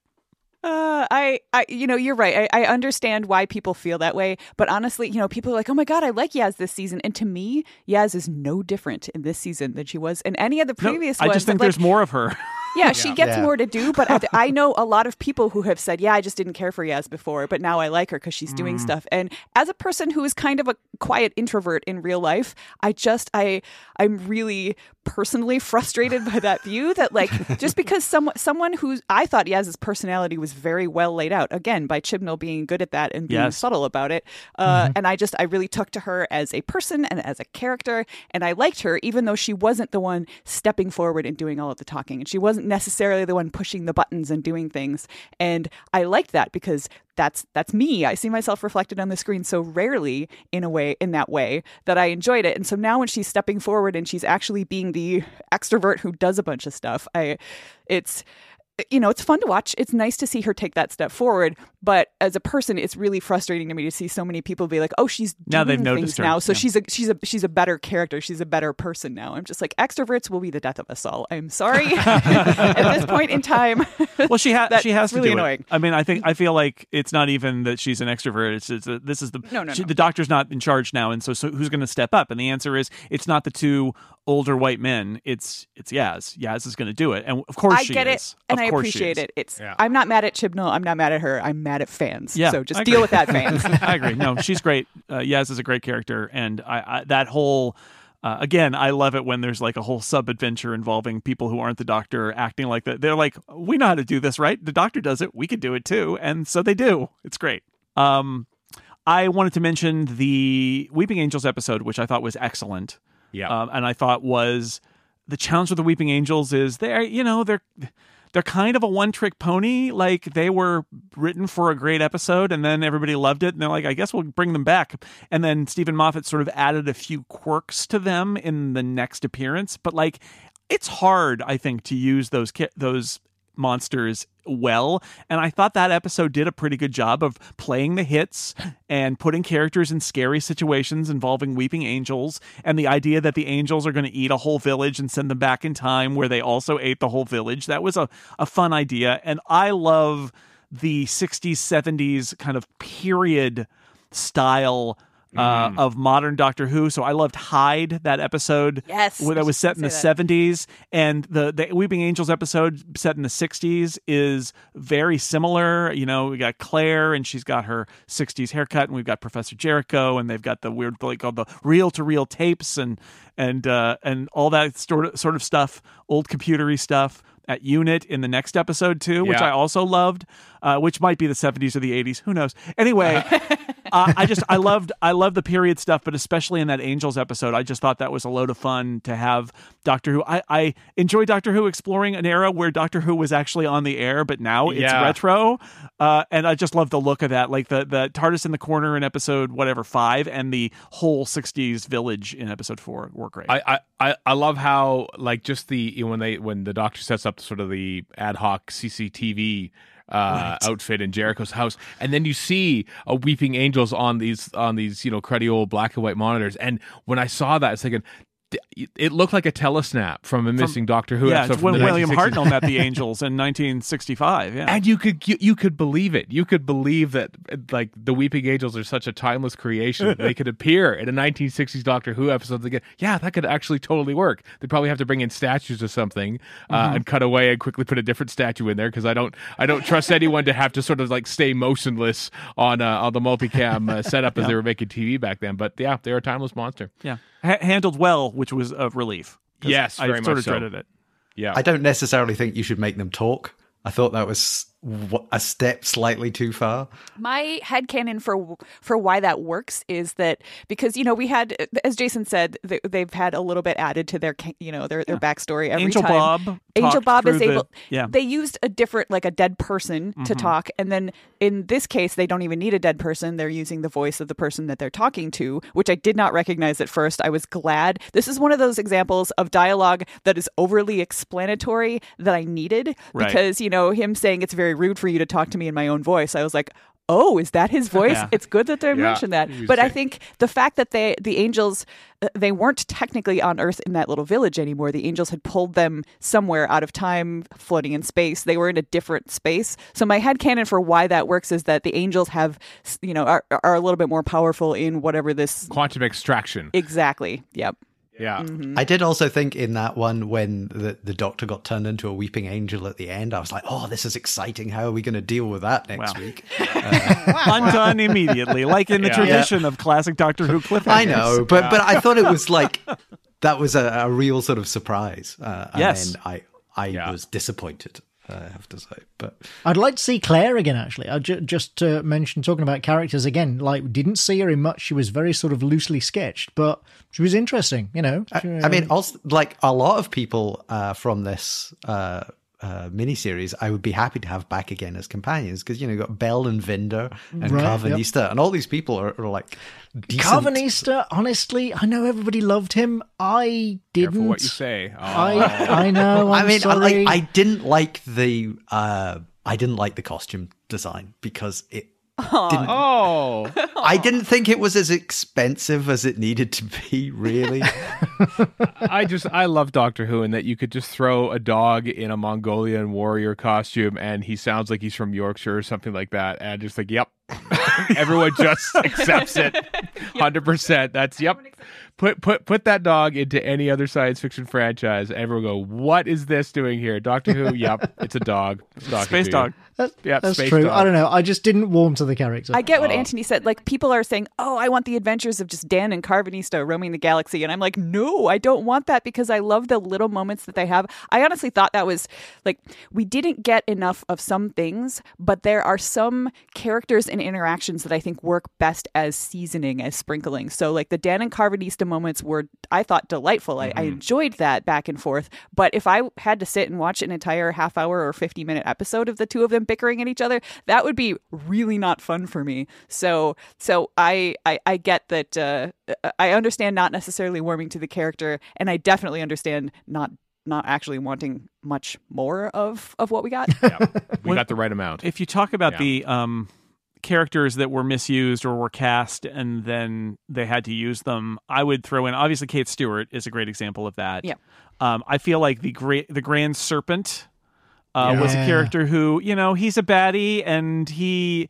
Uh, I, I, you know, you're right. I, I understand why people feel that way, but honestly, you know, people are like, "Oh my god, I like Yaz this season," and to me, Yaz is no different in this season than she was in any of the No, previous I just think Like, there's more of her. [laughs] Yeah, she gets Yeah. more to do, but I, [laughs] I know a lot of people who have said, "Yeah, I just didn't care for Yaz before, but now I like her because she's doing Mm. stuff." And as a person who is kind of a quiet introvert in real life, I just I I'm really personally [laughs] frustrated by that view that like just [laughs] because someone someone who I thought Yaz's personality was very well laid out again by Chibnall being good at that and being Yes. subtle about it, uh, and I just I really took to her as a person and as a character, and I liked her even though she wasn't the one stepping forward and doing all of the talking, and she wasn't necessarily the one pushing the buttons and doing things, and I liked that because that's that's me. I see myself reflected on the screen so rarely in a way in that way that I enjoyed it. And so now when she's stepping forward and she's actually being the extrovert who does a bunch of stuff, I it's you know, it's fun to watch. It's nice to see her take that step forward. But as a person, it's really frustrating to me to see so many people be like, "Oh, she's Now they've noticed things her. now, so Yeah. she's a she's a she's a better character. She's a better person now." I'm just like, extroverts will be the death of us all. I'm sorry. [laughs] At this point in time, well, she has. She has to really do annoying. it. I mean, I think I feel like it's not even that she's an extrovert. It's, it's a, this is the No, no, she- no. the doctor's not in charge now, and so, so who's going to step up? And the answer is it's not the two older white men. It's it's Yaz. Yaz is going to do it, and of course I she get is. it and Of I appreciate it. It's Yeah. I'm not mad at Chibnall. I'm not mad at her. I'm mad at fans. Yeah, So just deal with that, fans. [laughs] I agree. No, she's great. Uh, Yaz is a great character, and I, I that whole. Uh, again, I love it when there's like a whole sub adventure involving people who aren't the doctor acting like that. They're like, we know how to do this, right? The doctor does it. We could do it too. And so they do. It's great. Um, I wanted to mention the Weeping Angels episode, which I thought was excellent. Yeah. Um, and I thought was the challenge with the Weeping Angels is they're, you know, they're they're kind of a one trick pony. Like they were written for a great episode and then everybody loved it. And they're like, I guess we'll bring them back. And then Steven Moffat sort of added a few quirks to them in the next appearance. But like, it's hard, I think, to use those those monsters well and i thought that episode did a pretty good job of playing the hits and putting characters in scary situations involving weeping angels and the idea that the angels are going to eat a whole village and send them back in time where they also ate the whole village. That was a, a fun idea and i love the 60s 70s kind of period style uh, of modern Doctor Who. So I loved Hyde, that episode Yes, where that was was set in the 70s. And the, the Weeping Angels episode set in the 60s is very similar. You know, we got Claire and she's got her 60s haircut, and we've got Professor Jericho, and they've got the weird, like, all the reel to reel tapes and and uh, and all that sort of, sort of stuff, old computery stuff. At Unit in the next episode too, which Yeah. I also loved, uh, which might be the 70s or the 80s. Who knows? Anyway, [laughs] uh, I just I loved I loved the period stuff, but especially in that Angels episode, I just thought that was a load of fun to have Doctor Who. I, I enjoy Doctor Who exploring an era where Doctor Who was actually on the air, but now it's Yeah. retro, uh, and I just love the look of that, like the the TARDIS in the corner in episode whatever five, and the whole 60s village in episode four were great. I, I, I, I love how like just the you know, when they when the doctor sets up sort of the ad hoc CCTV uh, outfit in Jericho's house, and then you see a weeping angels on these on these you know cruddy old black and white monitors. And when I saw that, it's thinking th- it looked like a telesnap from a missing Doctor Who yeah, episode. when William 1960s. Hartnell met the [laughs] Angels in 1965. Yeah, And you could you, you could believe it. You could believe that like the Weeping Angels are such a timeless creation. [laughs] they could appear in a 1960s Doctor Who episode. Again, yeah, that could actually totally work. They probably have to bring in statues or something uh, and cut away and quickly put a different statue in there because I don't I don't trust anyone to have to sort of like stay motionless on uh, on the multicam uh, setup as [laughs] they were making TV back then. But yeah, they're a timeless monster. yeah, ha- handled well, which was a relief. Yes, I very sort much of so. dreaded it. Yeah, I don't necessarily think you should make them talk. I thought that was w- a step slightly too far. My headcanon for for why that works is that because you know we had as Jason said they've had a little bit added to their you know their their backstory every Angel time. Bob Angel Bob is through the- able. yeah. They used a different like a dead person to mm-hmm. talk, and then in this case they don't even need a dead person. They're using the voice of the person that they're talking to, which I did not recognize at first. I was glad. This is one of those examples of dialogue that is overly explanatory that I needed Right. because you know him saying it's very rude for you to talk to me in my own voice. I was like. Oh, is that his [laughs] voice? Yeah. It's good that they Yeah. mentioned that. But I think the fact that they the angels uh, they weren't technically on Earth in that little village anymore. The angels had pulled them somewhere out of time, floating in space. They were in a different space. So my head headcanon for why that works is that the angels have you know are are a little bit more powerful in whatever this quantum extraction. exactly. Yep. Yeah. I did also think in that one when the, the doctor got turned into a weeping angel at the end, I was like, oh, this is exciting. How are we going to deal with that next Wow. week? [laughs] Undone immediately, like in the Yeah. tradition of classic Doctor Who cliffhangers. I know, but but I thought it was [laughs] like that was a, a real sort of surprise. Uh, and Yes. then I I Yeah. was disappointed. I have to say, but I'd like to see Claire again. Actually, I ju- just to mention talking about characters again. Like, didn't see her in much. She was very sort of loosely sketched, but she was interesting. You know, I, I mean, also like a lot of people uh, from this uh, uh, miniseries, I would be happy to have back again as companions because you know you got Bel and Vinder and Right, yep. Karvanista, and all these people are, are like decent. Karvanista. Honestly, I know everybody loved him. I didn't. Careful what you say. Oh. I I know. [laughs] I'm I mean, I, sorry. like, I didn't like the uh, I didn't like the costume design because it didn't. Oh. oh, I didn't think it was as expensive as it needed to be. Really, [laughs] I just I love Doctor Who and that you could just throw a dog in a Mongolian warrior costume and he sounds like he's from Yorkshire or something like that, and just like, yep, [laughs] everyone just [laughs] accepts it, hundred percent. That's yep. Put put put that dog into any other science fiction franchise. Everyone go, what is this doing here? Doctor Who? Yep, [laughs] it's a dog. It's Space to dog. That's, Yeah, that's space true. dog. I don't know. I just didn't warm to the character. I get what oh. Antony said. Like people are saying, "Oh, I want the adventures of just Dan and Karvanista roaming the galaxy," and I'm like, "No, I don't want that because I love the little moments that they have." I honestly thought that was like we didn't get enough of some things, but there are some characters and interactions that I think work best as seasoning, as sprinkling. So like the Dan and Karvanista moments were, I thought, delightful. I, I enjoyed that back and forth. But if I had to sit and watch an entire half hour or 50 minute episode of the two of them bickering at each other, that would be really not fun for me. So, so I, I, I get that. Uh, I understand not necessarily warming to the character, and I definitely understand not not actually wanting much more of of what we got. Yeah, [laughs] we got the right amount. If you talk about Yeah. the um, characters that were misused or were cast and then they had to use them, I would throw in obviously Kate Stewart is a great example of that. Yeah. Um, I feel like the great the Grand Serpent uh, was a character who you know he's a baddie and he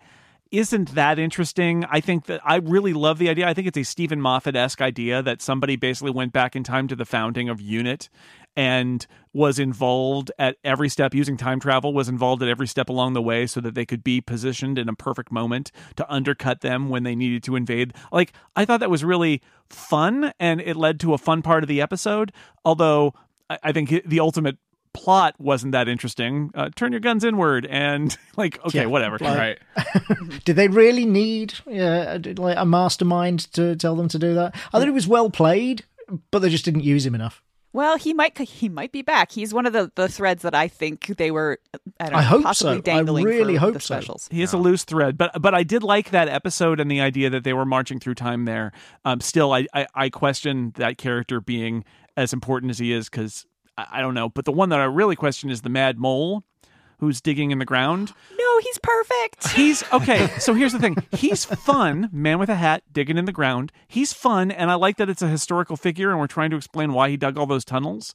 isn't that interesting. I think that I really love the idea. I think it's a Steven Moffat esque idea that somebody basically went back in time to the founding of UNIT and was involved at every step using time travel was involved at every step along the way so that they could be positioned in a perfect moment to undercut them when they needed to invade like i thought that was really fun and it led to a fun part of the episode although i, I think the ultimate plot wasn't that interesting uh, turn your guns inward and [laughs] like okay Yeah. whatever Like- Right. [laughs] Did they really need uh, like a mastermind to tell them to do that? I thought it was well played, but they just didn't use him enough. Well, he might he might be back. He's one of the, the threads that I think they were I, don't know, I hope possibly so. I really hope the so. specials. He is a loose thread, but but I did like that episode and the idea that they were marching through time there. Um, still, I, I I question that character being as important as he is because I, I don't know. But the one that I really question is the Mad Mole, who's digging in the ground. No, he's perfect. He's [laughs] okay. So here's the thing: he's fun, man with a hat digging in the ground. He's fun, and I like that it's a historical figure, and we're trying to explain why he dug all those tunnels.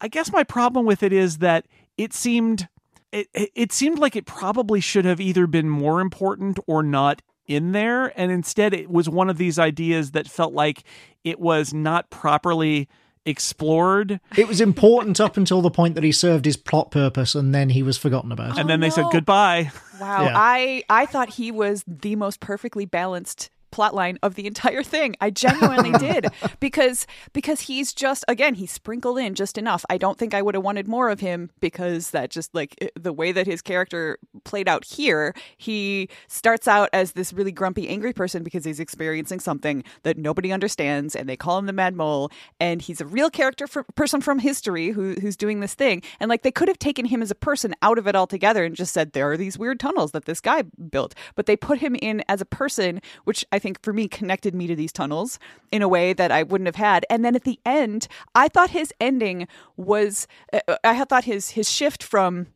I guess my problem with it is that it seemed it, it seemed like it probably should have either been more important or not in there and instead it was one of these ideas that felt like it was not properly explored It was important up until the point that he served his plot purpose, and then he was forgotten about. and then they oh, said goodbye Wow, Yeah. I I thought he was the most perfectly balanced plotline of the entire thing. I genuinely [laughs] did because because he's just again he sprinkled in just enough. I don't think I would have wanted more of him because that just like the way that his character played out here, he starts out as this really grumpy angry person because he's experiencing something that nobody understands and they call him the mad mole and he's a real character for, person from history who who's doing this thing and like they could have taken him as a person out of it altogether and just said there are these weird tunnels that this guy built but they put him in as a person which I think for me connected me to these tunnels in a way that I wouldn't have had. And then at the end I thought his ending was uh, I thought his his shift from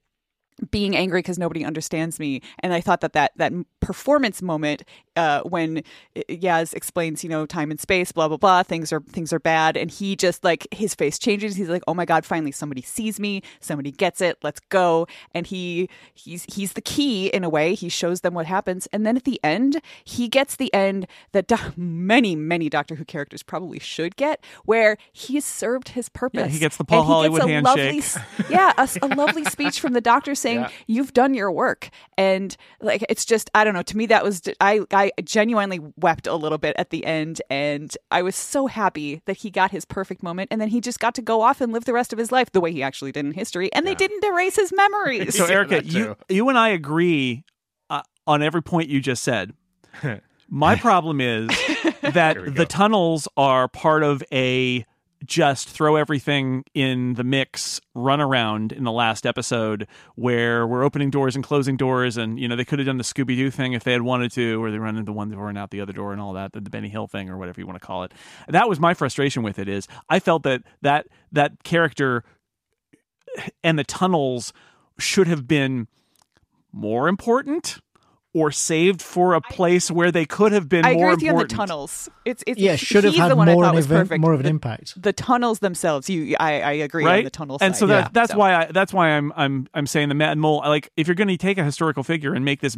being angry because nobody understands me and i thought that that that performance moment uh, when uh, Yaz explains, you know, time and space, blah blah blah, things are things are bad, and he just like his face changes. He's like, oh my god, finally somebody sees me, somebody gets it, let's go. And he he's he's the key in a way. He shows them what happens, and then at the end, he gets the end that do- many many Doctor Who characters probably should get, where he's served his purpose. he gets the Paul And he Hollywood gets a lovely handshake. s- yeah, a, s- a lovely speech from the doctor [laughs] saying Yeah. you've done your work, and like it's just I don't know. To me, that was I I genuinely wept a little bit at the end, and I was so happy that he got his perfect moment, and then he just got to go off and live the rest of his life the way he actually did in history, and they didn't erase his memories. [laughs] So, Erika, you you and I agree uh, on every point you just said. [laughs] My problem is [laughs] that the tunnels are part of a just throw everything in the mix run around in the last episode where we're opening doors and closing doors and you know they could have done the Scooby Doo thing if they had wanted to or they run into one door and out the other door and all that the, the Benny Hill thing or whatever you want to call it. That was my frustration with it is I felt that that that character and the tunnels should have been more important or saved for a place where they could have been I agree more with you on the tunnels. It's it's Yeah, should have had the one I more thought an was event- perfect. more of an The- impact. The tunnels themselves, you I, I agree right on the tunnel and side. so that, Yeah. that's So- why I, that's why I'm I'm I'm saying the Mad Mole like if you're going to take a historical figure and make this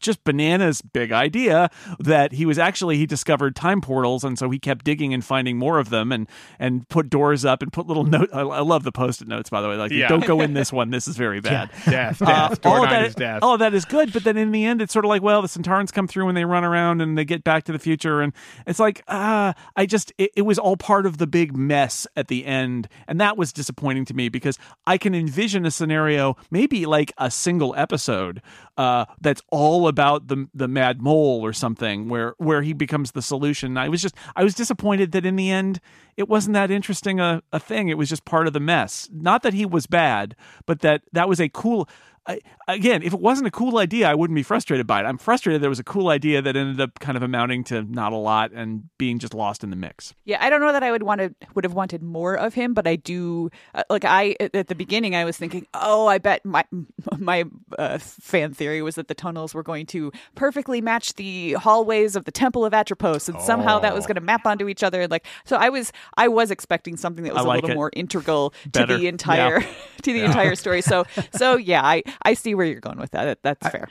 just bananas big idea that he was actually he discovered time portals and so he kept digging and finding more of them and and put doors up and put little note I, I love the post-it notes by the way like Yeah. don't go in this one this is very bad [laughs] Death, Uh, death. All of that is death. all of that is good, but then in the end, it's sort of like, well, the Sontarans come through and they run around and they get back to the future, and it's like, ah, I just, it, it was all part of the big mess at the end, and that was disappointing to me because I can envision a scenario, maybe like a single episode, uh, that's all about the the Mad Mole or something, where where he becomes the solution. I was just, I was disappointed that in the end, it wasn't that interesting a, a thing. It was just part of the mess. Not that he was bad, but that that was a cool. I, again, if it wasn't a cool idea, I wouldn't be frustrated by it. I'm frustrated there was a cool idea that ended up kind of amounting to not a lot and being just lost in the mix. Yeah, I don't know that I would want to would have wanted more of him, but I do. Uh, like I at the beginning, I was thinking, oh, I bet my [laughs] my uh, fan theory was that the tunnels were going to perfectly match the hallways of the Temple of Atropos, and somehow that was Oh. going to map onto each other. Like, so I was I was expecting something that was I a like little it. more integral to the entire [laughs] to the entire story. So so yeah, I I see where you're going with that. That's fair.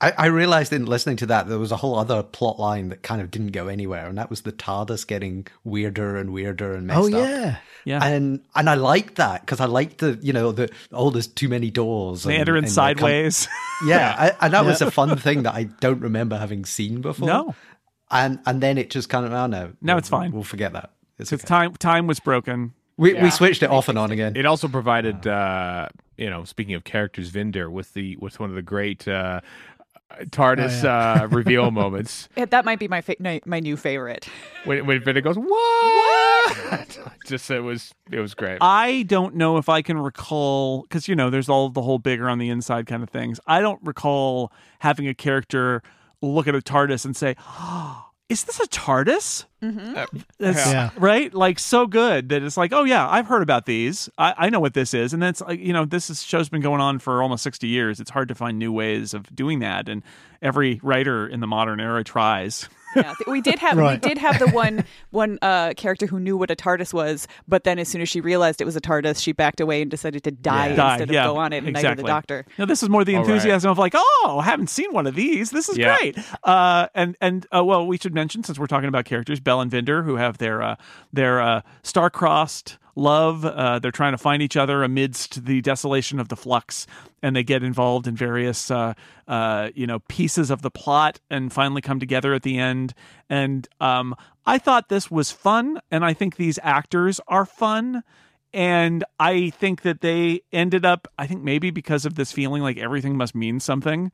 I, I realized in listening to that there was a whole other plot line that kind of didn't go anywhere, and that was the TARDIS getting weirder and weirder and messed Oh up. yeah, Yeah. And and I liked that because I liked the you know the oh there's too many doors. they and- enter in and they're com- sideways. [laughs] yeah, [laughs] I, and that was a fun thing that I don't remember having seen before. No. and and then it just kind of oh no, No, we'll- it's fine. We'll forget that. It's okay. time time was broken. We we switched it off and on again. It also provided, uh, you know, speaking of characters, Vinder with the with one of the great uh, TARDIS uh, reveal moments [laughs] Yeah, That might be my fa- my, my new favorite. when when Vinder goes, "What?" [laughs] Just it was it was great. I don't know if I can recall because you know there's all the whole bigger on the inside kind of things. I don't recall having a character look at a TARDIS and say, oh, "Is this a TARDIS?" Mm-hmm. Uh, that's Yeah. right, like so good that it's like, "Oh yeah, I've heard about these. I, I know what this is." And that's like you know this is, show's been going on for almost sixty years. It's hard to find new ways of doing that, and every writer in the modern era tries. [laughs] Yeah, we did have Right. we did have the one [laughs] one uh, character who knew what a TARDIS was, but then as soon as she realized it was a TARDIS, she backed away and decided to die Yeah. Die, instead yeah, of go on it and exactly. knight the doctor. No, this is more the All right. enthusiasm of like, oh, I haven't seen one of these. This is Yeah. great. Uh, and and uh, well, we should mention since we're talking about characters, Bel and Vinder, who have their uh, their uh, star-crossed love. Uh, they're trying to find each other amidst the desolation of the flux, and they get involved in various uh, uh, you know pieces of the plot, and finally come together at the end. And um, I thought this was fun, and I think these actors are fun and I think that they ended up, I think maybe because of this feeling like everything must mean something,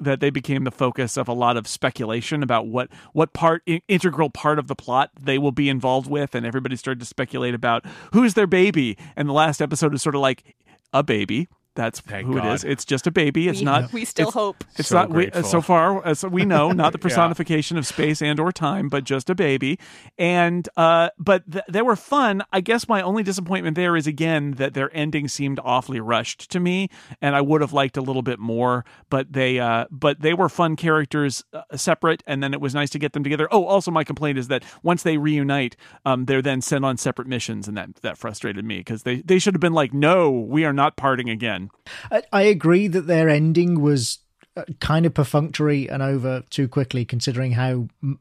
that they became the focus of a lot of speculation about what what part integral part of the plot they will be involved with, and everybody started to speculate about who's their baby. And the last episode is sort of like a baby. That's Thank who it God. is. It's just a baby. It's we, not. we still it's, hope. It's So not we, uh, so far as we know, [laughs] not the personification of space and or time, but just a baby. And uh, but th- they were fun. I guess my only disappointment there is again that their ending seemed awfully rushed to me, and I would have liked a little bit more. But they uh, but they were fun characters uh, separate, and then it was nice to get them together. Oh, also my complaint is that once they reunite, um, they're then sent on separate missions, and that that frustrated me because they they should have been like, no, we are not parting again. I, I agree that their ending was uh, kind of perfunctory and over too quickly, considering how m-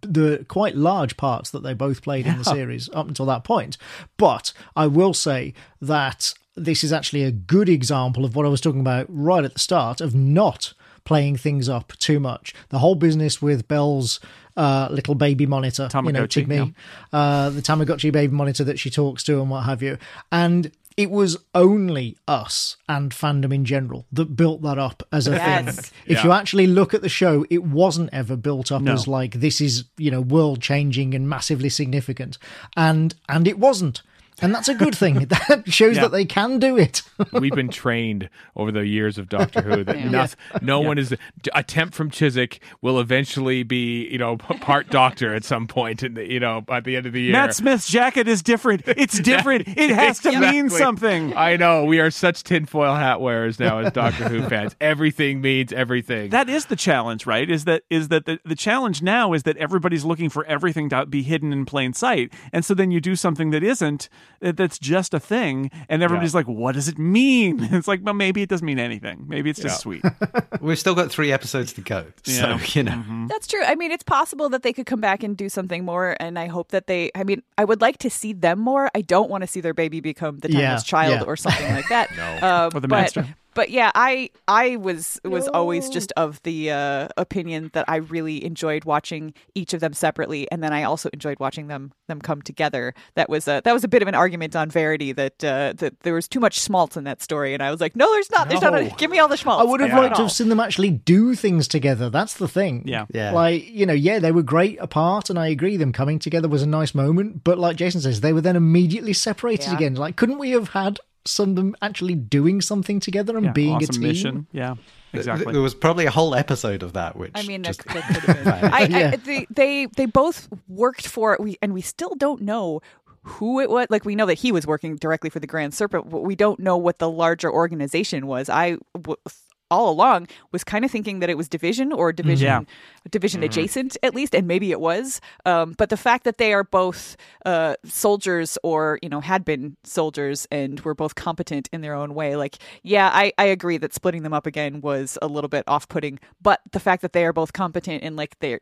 the quite large parts that they both played in the series up until that point. But I will say that this is actually a good example of what I was talking about right at the start of not playing things up too much. The whole business with Bel's uh, little baby monitor, you know, Tamagotchi, Tigme, uh, the Tamagotchi baby monitor that she talks to and what have you. And it was only us and fandom in general that built that up as a Yes. thing. If you actually look at the show, it wasn't ever built up No. as like this is, you know, world changing and massively significant. And and it wasn't. And that's a good thing. [laughs] That shows Yeah. that they can do it. [laughs] We've been trained over the years of Doctor Who that [laughs] Yeah. noth- no one is attempt from Chiswick will eventually be you know part Doctor at some point in the you know at the end of the year. Matt Smith's jacket is different. It's different. It has to mean something. I know we are such tinfoil hat wearers now as Doctor Who fans. Everything means everything. That is the challenge, right? Is that is that the, the challenge now is that everybody's looking for everything to be hidden in plain sight, and so then you do something that isn't that- that's just a thing, and everybody's like, "What does it mean?" [laughs] It's like, well, maybe it doesn't mean anything. Maybe it's just sweet. [laughs] We've still got three episodes to go. Yeah. So, [laughs] you know. That's true. I mean, it's possible that they could come back and do something more, and I hope that they. I mean, I would like to see them more. I don't want to see their baby become the Yeah, timeless child yeah. or something like that. um, Or the but, master. But yeah, I I was was always just of the uh, opinion that I really enjoyed watching each of them separately, and then I also enjoyed watching them them come together. That was a that was a bit of an argument on Verity that uh, that there was too much schmaltz in that story, and I was like, no, there's not. There's not. A, give me all the schmaltz. I would have Yeah. liked to have seen them actually do things together. That's the thing. Yeah. Yeah. Like, you know, yeah, they were great apart, and I agree, them coming together was a nice moment. But like Jason says, they were then immediately separated Yeah. again. Like, couldn't we have had some of them actually doing something together and Yeah, being a team? mission. Yeah, exactly. There was probably a whole episode of that, which I mean, just that could have been. [laughs] I, Yeah. I, they, they they both worked for we, and we still don't know who it was. Like we know that he was working directly for the Grand Serpent, but we don't know what the larger organization was. I all along was kind of thinking that it was division or division Yeah. Division adjacent at least and maybe it was. Um, but the fact that they are both uh, soldiers or you know had been soldiers and were both competent in their own way like yeah I, I agree that splitting them up again was a little bit off-putting. But the fact that they are both competent and like they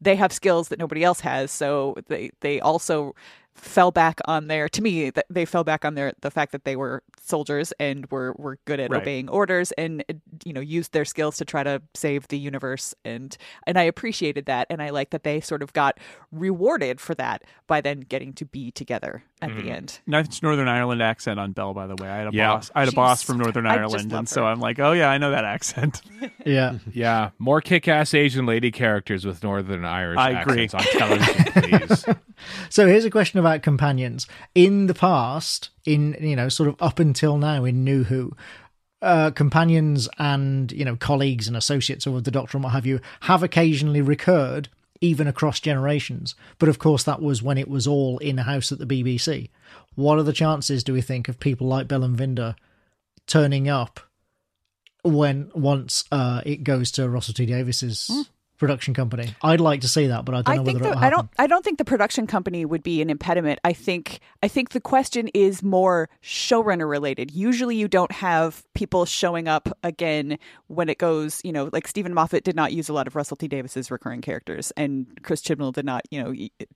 they have skills that nobody else has so they they also fell back on their to me they fell back on their the fact that they were soldiers and were were good at Right. obeying orders and uh, you know used their skills to try to save the universe and and I appreciated that and I like that they sort of got rewarded for that by then getting to be together at the mm. end. Nice Northern Ireland accent on Bel, by the way. I had a Yeah. boss. I had a boss from Northern Ireland, love and so. I'm like, oh yeah, I know that accent. [laughs] Yeah. [laughs] yeah, more kick-ass Asian lady characters with Northern Irish I agree. accents on television, please. [laughs] So here's a question about companions. In the past, in you know, sort of up until now in New Who, uh, companions and you know colleagues and associates of the Doctor and what have you have occasionally recurred, even across generations. But of course, that was when it was all in house at the BBC. What are the chances, do we think, of people like Bel and Vinder turning up when once uh, it goes to Russell T Davies's production company? I'd like to see that, but I don't I know think whether the, it'll I don't I don't think the production company would be an impediment. I think I think the question is more showrunner related. Usually you don't have people showing up again when it goes, you know, like Steven Moffat did not use a lot of Russell T Davies's recurring characters and Chris Chibnall did not, you know,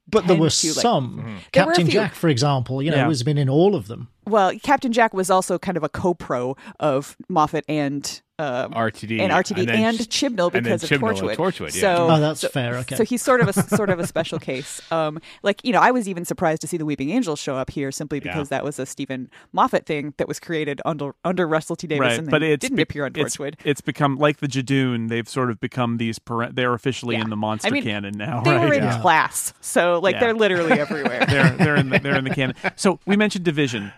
But there were to, like- some. Mm-hmm. There were a Captain few. Jack, for example, you know, Yeah. has been in all of them. Well, Captain Jack was also kind of a co-pro of Moffat and uh, RTD and RTD and and, then- Chibnall and because of Chibnall Torchwood. Torchwood, yeah. So, Oh, that's so- fair, okay. So he's sort of a [laughs] sort of a special case. Um, like you know, I was even surprised to see the Weeping Angels show up here simply because that was a Steven Moffat thing that was created under under Russell T Davies right, and but it didn't be- appear on it's, Torchwood. it's become like the Judoon. They've sort of become these. Parent, they're officially Yeah. in the monster I mean, canon now, they right? were in Yeah. class, so like Yeah. they're literally [laughs] everywhere. they're they're in the, they're in the canon. So we mentioned division,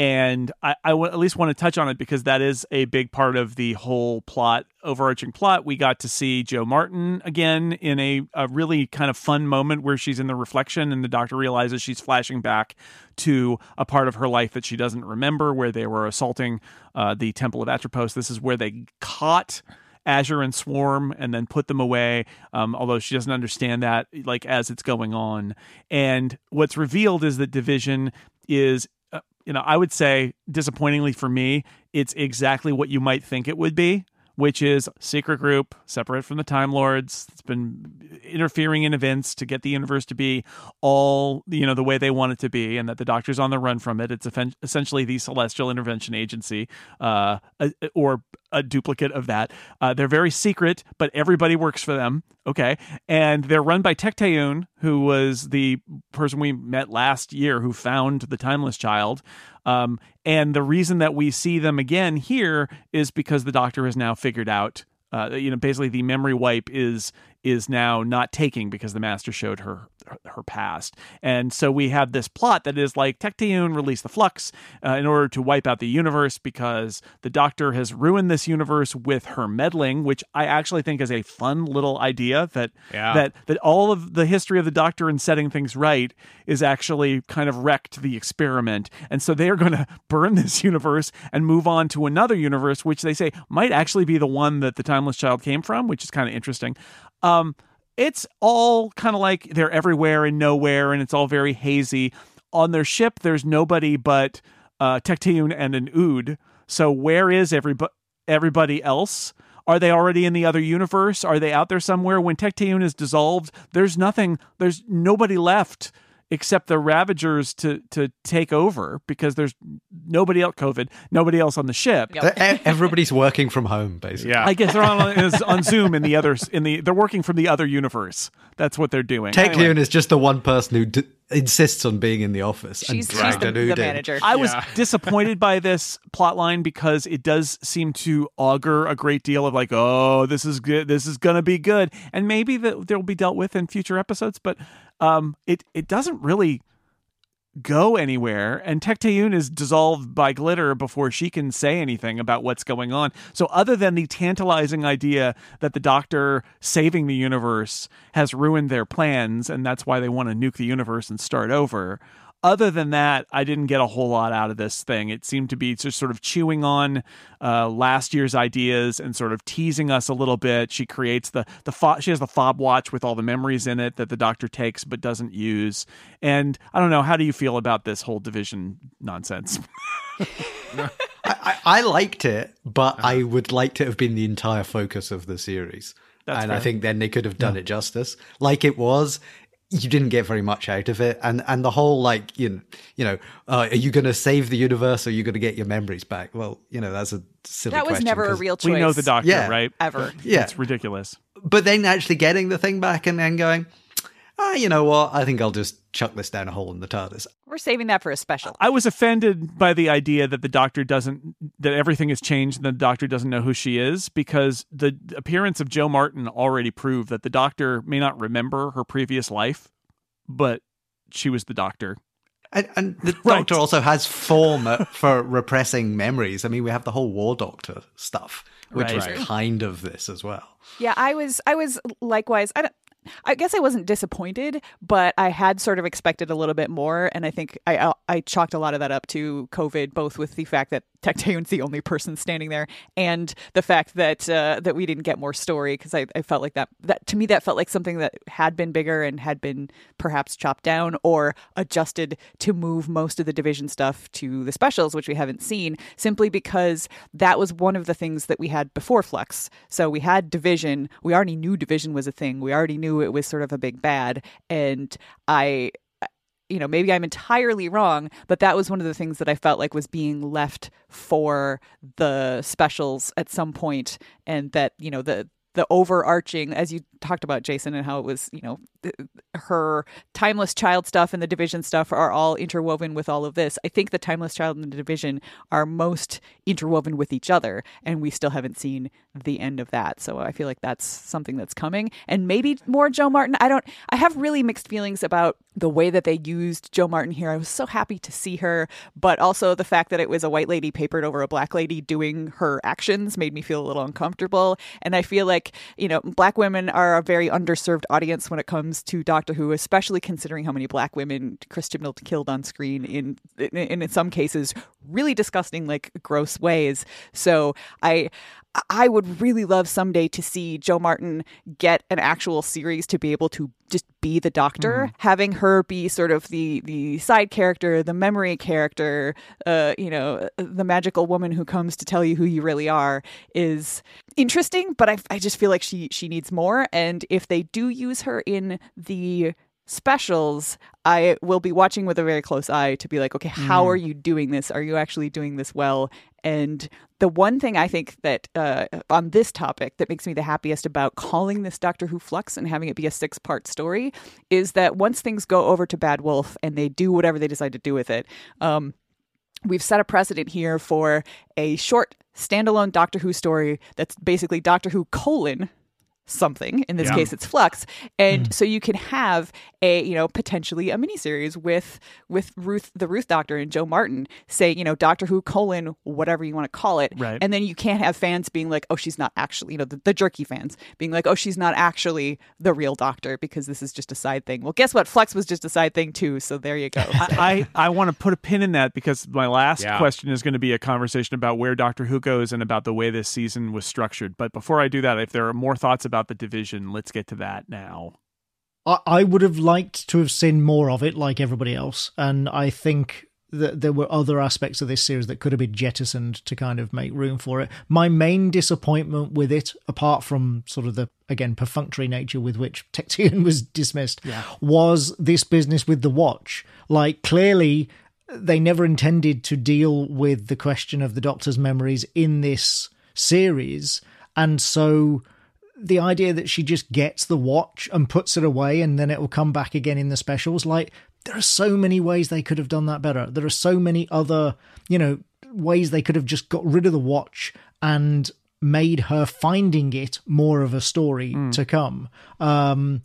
and I, I w- at least want to touch on it because that is a big part of the whole plot, overarching plot. We got to see Jo Martin again in a, a really kind of fun moment where she's in the reflection, and the doctor realizes she's flashing back to a part of her life that she doesn't remember, where they were assaulting uh, the Temple of Atropos. This is where they caught. Azure and Swarm and then put them away. Um, although she doesn't understand that, like as it's going on. And what's revealed is that Division is you know, I would say disappointingly for me, it's exactly what you might think it would be, which is secret group separate from the Time Lords. It's been interfering in events to get the universe to be all you know the way they want it to be, and that the Doctor's on the run from it. It's essentially the Celestial Intervention Agency, uh, or a duplicate of that. Uh, they're very secret, but everybody works for them. Okay, and they're run by Tecteun, who was the person we met last year who found the Timeless Child. Um, and the reason that we see them again here is because the Doctor has now figured out. Uh, you know, basically, the memory wipe is is now not taking because the Master showed her her past, and so we have this plot that is like Tecteun released the Flux uh, in order to wipe out the universe because the Doctor has ruined this universe with her meddling, which I actually think is a fun little idea that Yeah. that that all of the history of the Doctor in setting things right is actually kind of wrecked the experiment, and so they are going [laughs] to burn this universe and move on to another universe, which they say might actually be the one that the Timeless Child came from, which is kind of interesting. Um, it's all kind of like they're everywhere and nowhere, and it's all very hazy. On their ship, there's nobody but uh, Tecteun and an Ood. So where is everybody? Everybody else? Are they already in the other universe? Are they out there somewhere? When Tecteun is dissolved, there's nothing. There's nobody left except the Ravagers to to take over because there's nobody else. COVID, nobody else on the ship. Yep. Everybody's working from home, basically. Yeah. I guess they're on is on Zoom in the others in the they're working from the other universe. That's what they're doing. Tech Anyway. Leon is just the one person who d- insists on being in the office. and She's, she's the, an the Ood in. manager. I was disappointed by this plot line because it does seem to augur a great deal of like, oh, this is good, this is gonna be good, and maybe that they'll be dealt with in future episodes. But um, it it doesn't really go anywhere, and Tecteun is dissolved by glitter before she can say anything about what's going on. So, other than the tantalizing idea that the Doctor saving the universe has ruined their plans, and that's why they want to nuke the universe and start over. Other than that, I didn't get a whole lot out of this thing. It seemed to be just sort of chewing on uh, last year's ideas and sort of teasing us a little bit. She creates the the fo- she has the fob watch with all the memories in it that the Doctor takes but doesn't use. And I don't know. How do you feel about this whole division nonsense? [laughs] I, I, I liked it, but I would like to have been the entire focus of the series. That's and I think then they could have done it justice. Like it was, you didn't get very much out of it, and and the whole like you know, you know, uh, are you going to save the universe or are you going to get your memories back? Well, you know, that's a silly. that was question, never a real choice. we know the Doctor, Yeah. right? Ever. Yeah. It's ridiculous. But then actually getting the thing back and then going, ah, you know what? I think I'll just chuck this down a hole in the TARDIS. We're saving that for a special. I was offended by the idea that the doctor doesn't that everything has changed and the doctor doesn't know who she is because the appearance of Jo Martin already proved that the doctor may not remember her previous life, but she was the doctor. And, and the Right. Doctor also has form uh, [laughs] for repressing memories. I mean, we have the whole War Doctor stuff, which Right. was kind of this as well. Yeah, I was I was likewise I don't I guess I wasn't disappointed, but I had sort of expected a little bit more, and I think I uh, I chalked a lot of that up to COVID, both with the fact that Tecteun's the only person standing there, and the fact that uh, that we didn't get more story because I, I felt like that that to me that felt like something that had been bigger and had been perhaps chopped down or adjusted to move most of the division stuff to the specials, which we haven't seen, simply because that was one of the things that we had before Flux. So we had division. We already knew division was a thing. We already knew it was sort of a big bad, and I you know, maybe I'm entirely wrong, but that was one of the things that I felt like was being left for the specials at some point, and that you know the the overarching as you talked about Jason and how it was you know her timeless child stuff and the division stuff are all interwoven with all of this. I think the timeless child and the division are most interwoven with each other and we still haven't seen the end of that. So I feel like that's something that's coming. And maybe more Jo Martin. I don't I have really mixed feelings about the way that they used Jo Martin here. I was so happy to see her but also the fact that it was a white lady papered over a black lady doing her actions made me feel a little uncomfortable. And I feel like you know black women are a very underserved audience when it comes to Doctor Who, especially considering how many black women Chris Milton killed on screen in, in in some cases really disgusting, like gross ways. So I I would really love someday to see Jo Martin get an actual series to be able to just be the doctor, having her be sort of the the side character, the memory character, uh, you know, the magical woman who comes to tell you who you really are is interesting, but I I just feel like she she needs more and if they do use her in the specials, I will be watching with a very close eye to be like, okay, how are you doing this? Are you actually doing this well? And the one thing I think that uh, on this topic that makes me the happiest about calling this Doctor Who Flux and having it be a six part story is that once things go over to Bad Wolf and they do whatever they decide to do with it, um, we've set a precedent here for a short standalone Doctor Who story that's basically Doctor Who colon something. In this Yeah. case, it's Flux, and mm. so you can have a you know potentially a miniseries with with Ruth, the Ruth Doctor, and Jo Martin say you know Doctor Who colon whatever you want to call it, Right. and then you can't have fans being like, oh, she's not actually you know the, the jerky fans being like, oh, she's not actually the real Doctor because this is just a side thing. Well, guess what? Flux was just a side thing too. So there you go. I, I, I want to put a pin in that because my last Yeah. question is going to be a conversation about where Doctor Who goes and about the way this season was structured. But before I do that, if there are more thoughts about the division, let's get to that now. I, I would have liked to have seen more of it, like everybody else, and I think that there were other aspects of this series that could have been jettisoned to kind of make room for it. My main disappointment with it, apart from sort of the again perfunctory nature with which [laughs] Tecteun was dismissed, was this business with the watch. Like clearly. They never intended to deal with the question of the Doctor's memories in this series, and so the idea that she just gets the watch and puts it away and then it will come back again in the specials like there are so many ways they could have done that better. There are so many other you know ways they could have just got rid of the watch and made her finding it more of a story to come. Um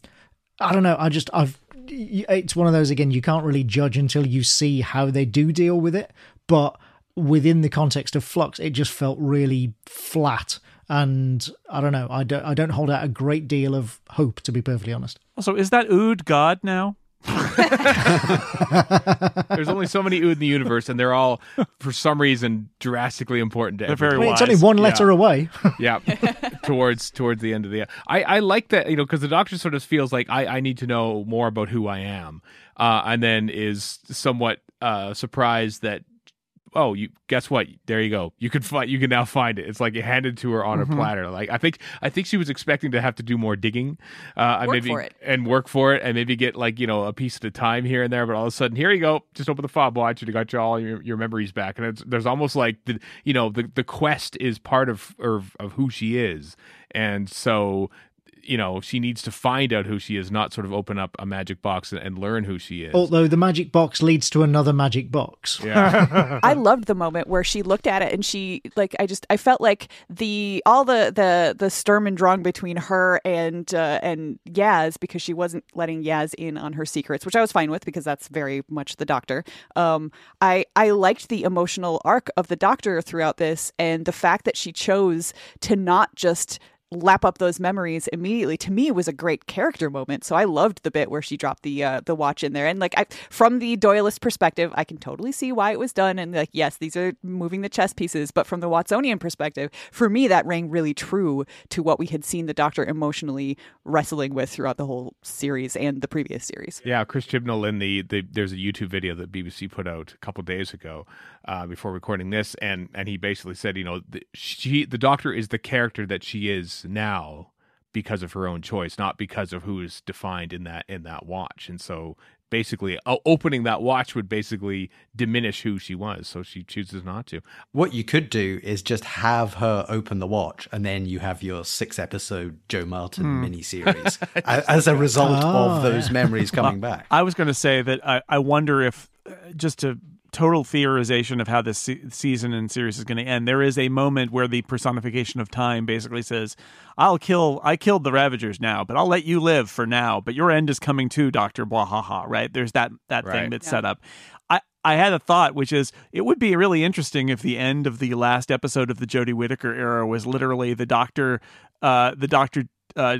i don't know i just i've it's one of those again you can't really judge until you see how they do deal with it but within the context of flux it just felt really flat and i don't know i don't i don't hold out a great deal of hope to be perfectly honest Also, is that Ood God now? [laughs] There's only so many Ood in the universe, and they're all, for some reason, drastically important to They're everyone. very I mean, it's only one Yeah. letter away [laughs] yeah towards towards the end of the i i like that you know because the doctor sort of feels like i i need to know more about who i am uh and then is somewhat uh surprised that oh you guess what? There you go. You can find you can now find it. It's like it handed to her on Mm-hmm. a platter. Like i think i think she was expecting to have to do more digging uh and Work maybe for it. and work for it and maybe get like you know a piece at a time here and there but all of a sudden here you go. Just open the fob watch and you got your, all your, your memories back. And it's, there's almost like the you know the the quest is part of of, of who she is. And so you know she needs to find out who she is not sort of open up a magic box and, and learn who she is. Although the magic box leads to another magic box. Yeah. [laughs] I loved the moment where she looked at it and she like I just I felt like the all the the the Sturm and Drang between her and uh, and Yaz because she wasn't letting Yaz in on her secrets, which I was fine with because that's very much the Doctor. Um, I I liked the emotional arc of the Doctor throughout this and the fact that she chose to not just lap up those memories immediately to me was a great character moment. So i loved the bit where she dropped the uh, the watch in there. And like I, from the doylist perspective i can totally see why it was done. And like yes these are moving the chess pieces. But from the watsonian perspective for me that rang really true to what we had seen the doctor emotionally wrestling with throughout the whole series and the previous series. Yeah, Chris Chibnall in the, the there's a YouTube video that BBC put out a couple days ago uh, before recording this, and and he basically said, you know, the, she the Doctor is the character that she is now because of her own choice, not because of who is defined in that in that watch, and so basically uh, opening that watch would basically diminish who she was. So she chooses not to. What you could do is just have her open the watch, and then you have your six episode Jo Martin miniseries [laughs] a- as a result Oh, of those memories coming back. I was going to say that I, I wonder if uh, just a total theorization of how this se- season and series is going to end. There is a moment where the personification of time basically says, "I'll kill. I killed the Ravagers now, but I'll let you live for now. But your end is coming too, Doctor Blahaha." Right? There's that that thing Right. that's set up. I I had a thought, which is it would be really interesting if the end of the last episode of the Jodie Whittaker era was literally the Doctor, uh, the Doctor. Uh,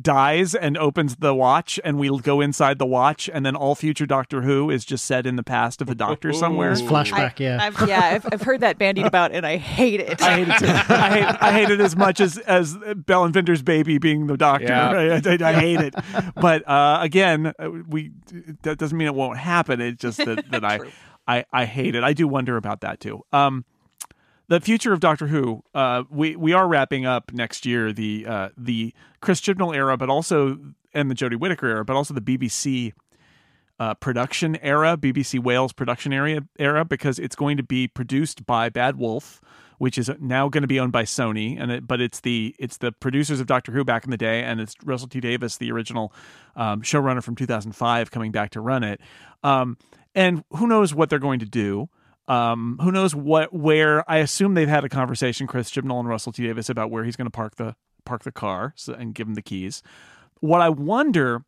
dies and opens the watch, and we'll go inside the watch, and then all future Doctor Who is just set in the past of the Doctor somewhere. It's flashback, yeah. I've, yeah, I've, I've heard that bandied [laughs] about, and I hate it. I hate it too. I hate, I hate it as much as as Bel and Vinder's baby being the doctor. Yeah. Right? I, I hate it. But uh, again, uh, we that doesn't mean it won't happen. It's just that, that [laughs] I, I I hate it. I do wonder about that too. Um, the future of Doctor Who. Uh, we we are wrapping up next year the uh, the Chris Chibnall era, but also and the Jodie Whittaker era, but also the BBC uh, production era, BBC Wales production area era, because it's going to be produced by Bad Wolf, which is now going to be owned by Sony, and it, but it's the it's the producers of Doctor Who back in the day, and it's Russell T Davies, the original um, showrunner from 2005, coming back to run it. Um, and who knows what they're going to do? Um, who knows what where? I assume they've had a conversation, Chris Chibnall and Russell T Davies, about where he's going to park the park the car so, and give him the keys. What I wonder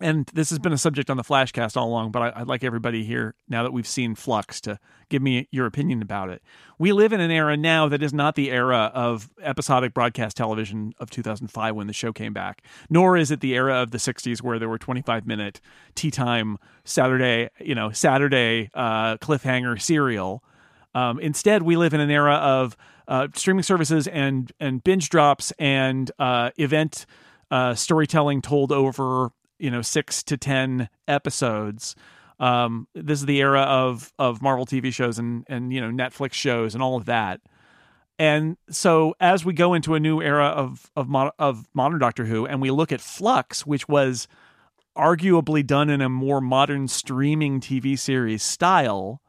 and this has been a subject on the Flashcast all along, but I, I'd like everybody here, now that we've seen Flux, to give me your opinion about it. We live in an era now that is not the era of episodic broadcast television of 2005 when the show came back, nor is it the era of the 60s where there were 25 minute tea time Saturday, you know, Saturday uh, cliffhanger serial. Um, instead, we live in an era of uh, streaming services and and binge drops and uh, event uh, storytelling told over you know six to ten episodes. Um, this is the era of of Marvel TV shows and and you know Netflix shows and all of that. And so as we go into a new era of of of modern Doctor Who, and we look at Flux, which was arguably done in a more modern streaming TV series style,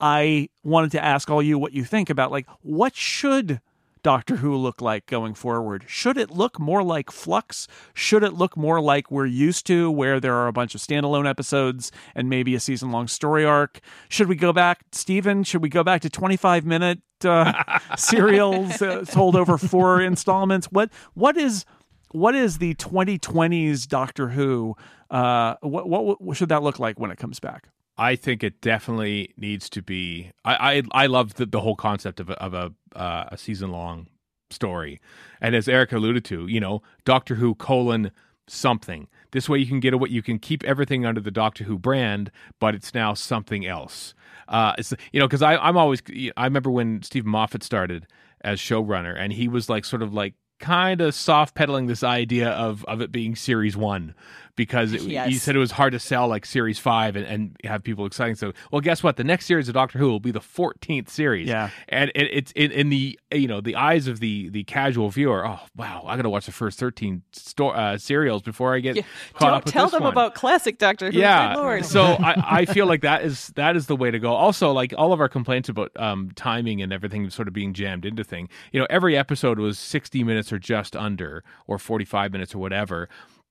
I wanted to ask all you what you think about like what should Doctor Who look like going forward? Should it look more like Flux? Should it look more like we're used to, where there are a bunch of standalone episodes and maybe a season long story arc? Should we go back, Steven? Should we go back to 25 minute uh, [laughs] serials uh, told over four installments? What What is what is the 2020s Doctor Who? Uh, what, what what should that look like when it comes back? I think it definitely needs to be. I I, I love the, the whole concept of a, of a uh, a season long story, and as Eric alluded to, you know, Doctor Who colon something. This way, you can get what you can keep everything under the Doctor Who brand, but it's now something else. Uh, it's you know because I I'm always I remember when Steven Moffat started as showrunner, and he was like sort of like kind of soft pedaling this idea of of it being series one because it, he Yes. said it was hard to sell like series five and, and have people exciting. So, well, guess what? The next series of Doctor Who will be the 14th series. Yeah. and it, it's in, in the you know the eyes of the the casual viewer. Oh wow, I got to watch the first 13 sto- uh, serials before I get caught Don't up with tell this them one about classic Doctor Who. yeah Lord. so I, I feel like that is that is the way to go also like all of our complaints about um timing and everything sort of being jammed into thing you know every episode was 60 minutes or just under or 45 minutes or whatever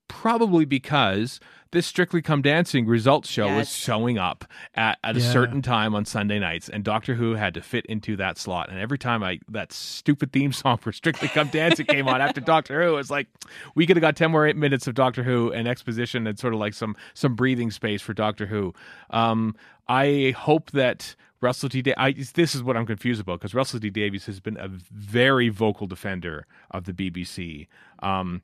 probably because this strictly come dancing results show was showing up at, at a certain time on sunday nights and doctor who had to fit into that slot and every time i that stupid theme song for strictly come dancing came on after doctor who it's like we could have got 10 more minutes of doctor who and exposition and sort of like some some breathing space for doctor who um i hope that Russell T. Da- I, this is what I'm confused about because Russell T. Davies has been a very vocal defender of the BBC. Um,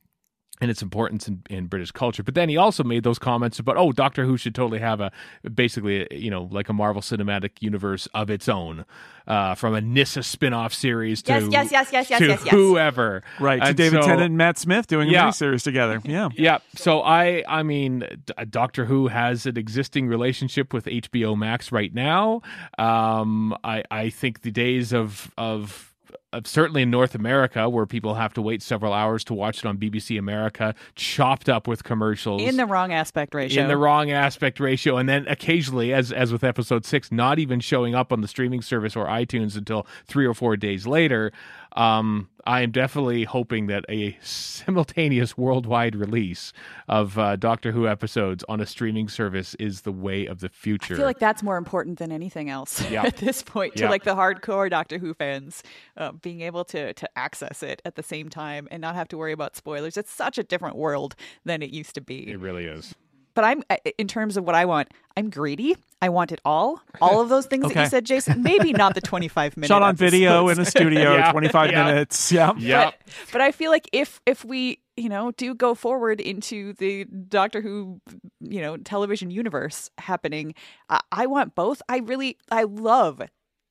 and its importance in, in British culture. But then he also made those comments about, oh, Doctor Who should totally have a basically, you know, like a Marvel Cinematic Universe of its own, uh, from a Nyssa spin-off series to Yes, yes, yes, yes, yes, to yes, yes. whoever, Right, to And David so- Tennant and Matt Smith doing a Yeah. miniseries together. [laughs] Yeah. yeah. So I, I mean, Doctor Who has an existing relationship with HBO Max right now. Um, I, I think the days of of uh, certainly in North America, where people have to wait several hours to watch it on BBC America, chopped up with commercials In the wrong aspect ratio. in the wrong aspect ratio, and then occasionally, as as with episode six, not even showing up on the streaming service or iTunes until three or four days later. Um, I am definitely hoping that a simultaneous [laughs] worldwide release of uh, Doctor Who episodes on a streaming service is the way of the future. I feel like that's more important than anything else [laughs] Yeah. at this point to Yeah. like the hardcore Doctor Who fans uh, being able to to access it at the same time and not have to worry about spoilers. It's such a different world than it used to be. it really is. But I'm uh, in terms of what I want, I'm greedy. I want it all. All of those things that you said, Jason. Maybe not the [laughs] 25 minutes. Shot on video in a studio, [laughs] Yeah, 25 yeah. minutes. Yeah. Yeah. But, but I feel like if if we you know do go forward into the Doctor Who you know television universe happening, I, I want both. I really I love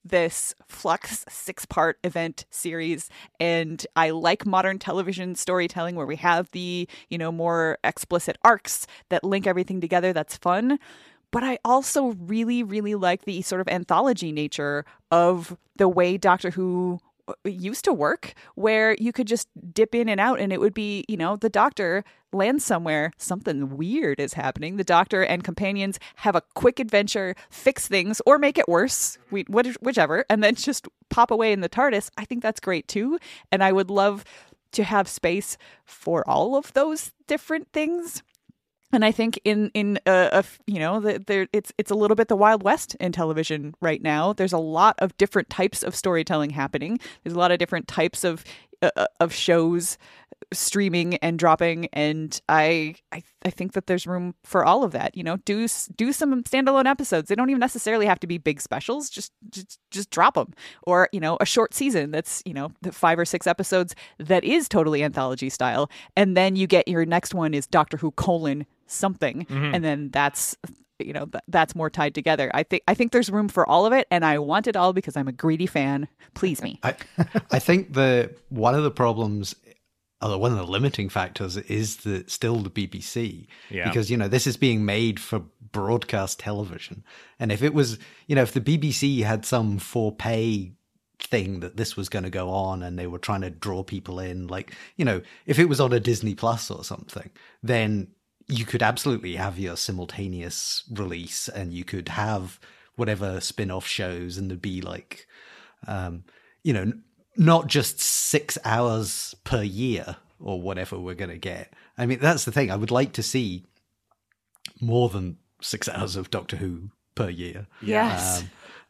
this Flux six part event series and I like modern television storytelling where we have the you know more explicit arcs that link everything together. That's fun. But I also really, really like the sort of anthology nature of the way Doctor Who Uh, used to work where you could just dip in and out and it would be you know the doctor lands somewhere. Something weird is happening. The doctor and companions have a quick adventure fix things or make it worse. Whichever and then just pop away in the tardis. I think that's great too and i would love to have space for all of those different things and I think in in a you know the, there it's it's a little bit the wild west in television right now. There's a lot of different types of storytelling happening. There's a lot of different types of uh, uh, of shows streaming and dropping, and I, I I think that there's room for all of that. You know, do do some standalone episodes. They don't even necessarily have to be big specials. Just just just drop them, or you know, a short season that's you know the five or six episodes that is totally anthology style, and then you get your next one is Doctor Who colon something, mm-hmm. and then that's you know th- that's more tied together. I think I think there's room for all of it, and I want it all because I'm a greedy fan. Please me. I, [laughs] I think the one of the problems, one of the limiting factors, is the still the BBC. Yeah. Because you know this is being made for broadcast television, and if it was, you know, if the BBC had some for pay thing that this was going to go on and they were trying to draw people in like you know if it was on a disney plus or something then you could absolutely have your simultaneous release and you could have whatever spin-off shows and there'd be like um you know not just six hours per year or whatever we're going to get i mean that's the thing i would like to see more than six hours of doctor who per year Yes.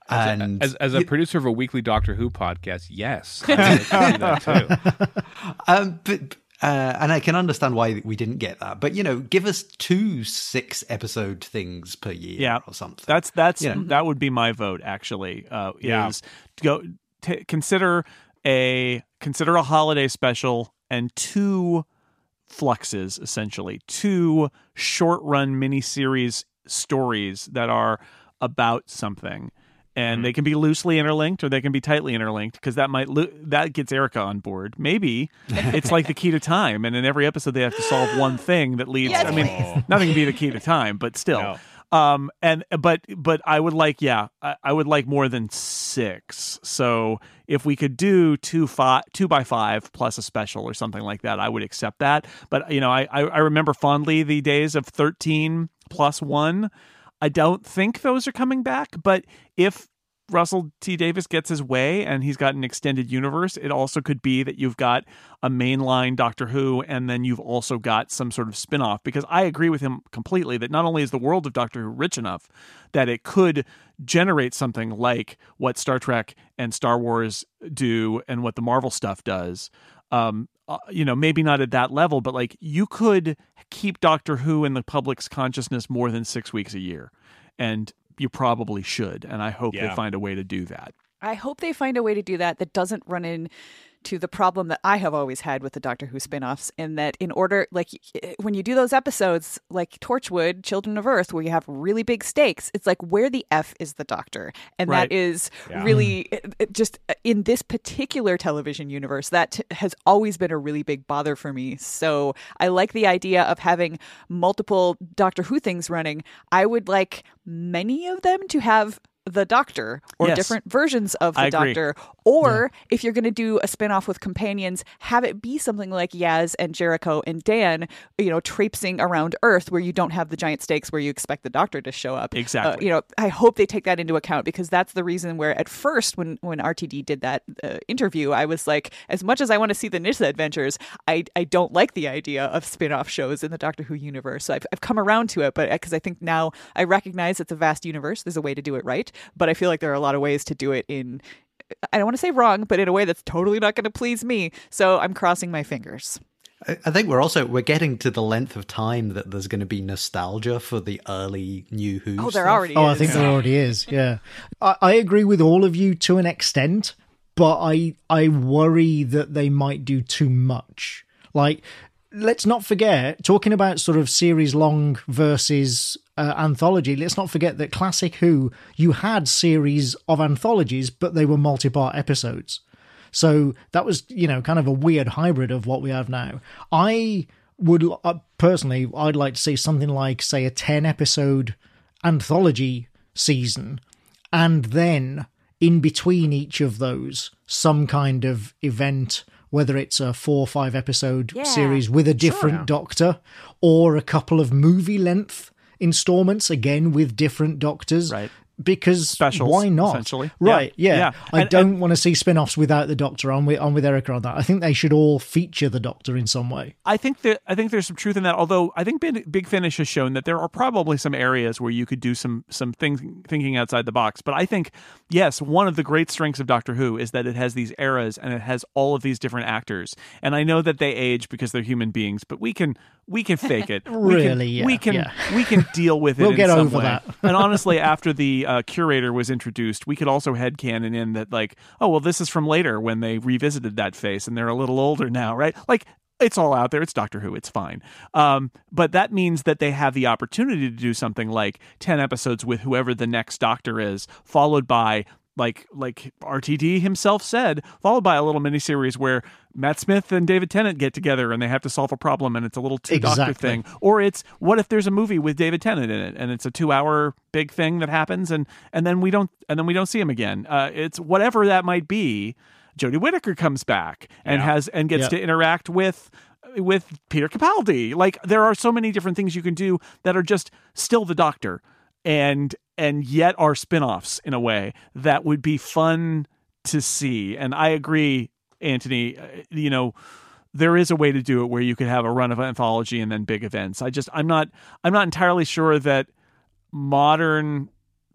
um, and As, as a producer of a weekly Doctor Who podcast, yes, [laughs] I would do that too. [laughs] Um, but uh, and I can understand why we didn't get that. But you know, give us two six episode things per year Yeah. or something. That's that's Yeah. that would be my vote actually. Uh, Yeah. Is to go t- consider a consider a holiday special and two fluxes essentially two short run mini series stories that are about something and mm-hmm. they can be loosely interlinked or they can be tightly interlinked because that might lo- that gets Erika on board. Maybe it's like the key to time, and in every episode they have to solve one thing that leads. Yes, I mean, please. nothing can be the key to time, but still. No. Um, and but but I would like yeah I, I would like more than six. So if we could do two five two by five plus a special or something like that, I would accept that. But you know I I, I remember fondly the days of thirteen plus one. I don't think those are coming back, but if Russell T Davies gets his way and he's got an extended universe, it also could be that you've got a mainline Doctor Who and then you've also got some sort of spin-off because I agree with him completely that not only is the world of Doctor Who rich enough that it could generate something like what Star Trek and Star Wars do and what the Marvel stuff does. Um, uh, you know, maybe not at that level, but like you could keep Doctor Who in the public's consciousness more than six weeks a year, and you probably should. And I hope Yeah. they find a way to do that. I hope they find a way to do that that doesn't run in to the problem that I have always had with the Doctor Who spin-offs in that in order like when you do those episodes like Torchwood, Children of Earth where you have really big stakes, it's like where the F is the Doctor. And Right. that is Yeah. really it- it just uh, in this particular television universe that t- has always been a really big bother for me. So I like the idea of having multiple Doctor Who things running. I would like many of them to have the Doctor or Yes. different versions of the I agree. Doctor. Or if you're going to do a spin-off with companions, have it be something like Yaz and Jericho and Dan, you know, traipsing around Earth where you don't have the giant stakes where you expect the Doctor to show up. Exactly. Uh, you know, I hope they take that into account because that's the reason where at first when when RTD did that uh, interview, I was like, as much as I want to see the Nyssa adventures, I I don't like the idea of spin-off shows in the Doctor Who universe. So I've I've come around to it, but because I think now I recognize it's a vast universe, there's a way to do it right, but I feel like there are a lot of ways to do it in I don't want to say wrong, but in a way that's totally not going to please me. So I'm crossing my fingers. I I think we're also we're getting to the length of time that there's going to be nostalgia for the early New Who. Oh, there stuff. already Oh, is. I think there already is. Yeah, I, I agree with all of you to an extent, but I I worry that they might do too much. Like, let's not forget talking about sort of series long versus uh, anthology. Let's not forget that Classic Who you had series of anthologies, but they were multi part episodes. So that was, you know, kind of a weird hybrid of what we have now. I would uh, personally, I'd like to see something like, say, a 10 episode anthology season, and then in between each of those, some kind of event, whether it's a four or five episode Yeah. series with a different doctor, or a couple of movie length installments, again with different doctors. Right. Because Specials, why not? Right? Yeah, Yeah. yeah. I And- don't want to see spin-offs without the Doctor. I'm with I'm with Erika on that. I think they should all feature the Doctor in some way. I think that I think there's some truth in that. Although I think Big, Big Finish has shown that there are probably some areas where you could do some some things thinking outside the box. But I think yes, one of the great strengths of Doctor Who is that it has these eras and it has all of these different actors. And I know that they age because they're human beings, but we can we can fake it. [laughs] We can- Really, yeah, we can yeah. we can [laughs] deal with it. We'll get over way. that. [laughs] and honestly, after the uh, curator was introduced, we could also headcanon in that, like, oh, well, this is from later when they revisited that face and they're a little older now, right? Like, it's all out there. It's Doctor Who. It's fine. Um, but that means that they have the opportunity to do something like 10 episodes with whoever the next Doctor is, followed by. Like like RTD himself said, followed by a little miniseries where Matt Smith and David Tennant get together and they have to solve a problem and it's a little two doctor thing or it's what if there's a movie with David Tennant in it and it's a two hour big thing that happens and and then we don't and then we don't see him again. Uh, it's whatever that might be. Jodie Whittaker comes back and has and gets Yeah. to interact with with Peter Capaldi. Like there are so many different things you can do that are just still the Doctor and and yet are spin-offs in a way that would be fun to see. And I agree, Antony. uh, You know, there is a way to do it where you could have a run of anthology and then big events. I just I'm not I'm not entirely sure that modern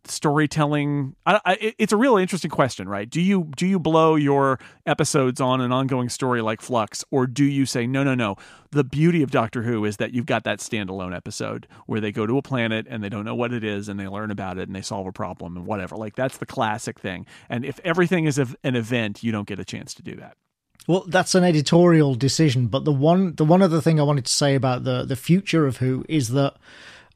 storytelling? I, I, it- it's a real interesting question right? Do you do you blow your episodes on an ongoing story like flux or do you say no no no the beauty of doctor who is that you've got that standalone episode where they go to a planet and they don't know what it is and they learn about it and they solve a problem and whatever. Like that's the classic thing. And if everything is an event you don't get a chance to do that. Well, that's an editorial decision, but the one the one other thing I wanted to say about the the future of Who is that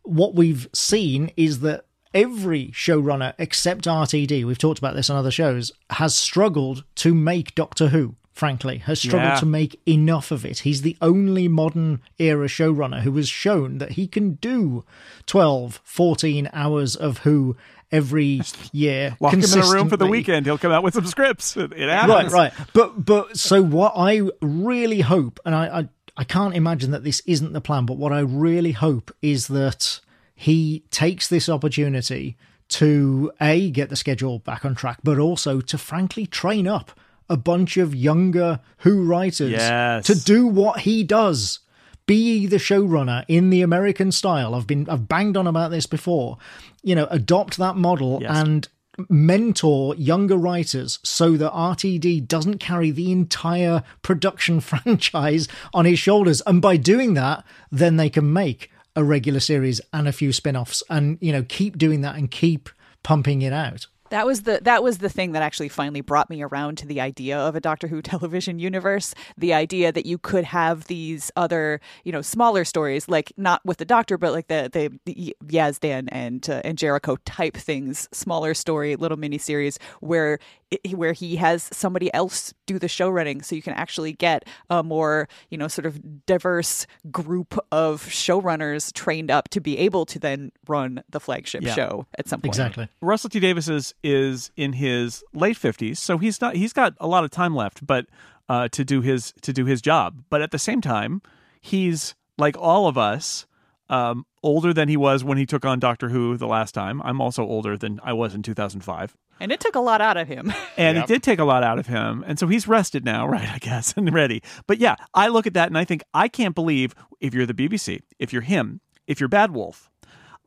what we've seen is that every showrunner except RTD, we've talked about this on other shows, has struggled to make Doctor Who. Frankly, has struggled Yeah. to make enough of it. He's the only modern era showrunner who has shown that he can do 12, 14 hours of Who every year. lock him in a room for the weekend he'll come out with some scripts it, happens Right, right. But but so what I really hope, and I, I I can't imagine that this isn't the plan, but what I really hope is that he takes this opportunity to a get the schedule back on track, but also to frankly train up a bunch of younger Who writers Yes. to do what he does. Be the showrunner in the American style. I've been I've banged on about this before. You know, adopt that model Yes. and mentor younger writers so that RTD doesn't carry the entire production [laughs] franchise on his shoulders. And by doing that, then they can make a regular series and a few spin-offs and, you know, keep doing that and keep pumping it out. That was the that was the thing that actually finally brought me around to the idea of a Doctor Who [laughs] television universe. The idea that you could have these other, you know, smaller stories, like not with the Doctor, but like the the, the Yazdan and uh, and Jericho type things, smaller story, little miniseries where i- where he has somebody else do the show running so you can actually get a more you know sort of diverse group of showrunners trained up to be able to then run the flagship Yeah. show at some point Exactly. Russell T Davies is, is in his late fifties, so he's not he's got a lot of time left, but uh, to do his to do his job. But at the same time, he's like all of us, um, older than he was when he took on Doctor Who the last time. I'm also older than I was in 2005. And it took a lot out of him [laughs] And Yep. it did take a lot out of him. And so he's rested now, [laughs] right? I guess, and ready. But yeah, I look at that and I think, I can't believe if you're the BBC, if you're him, if you're Bad Wolf,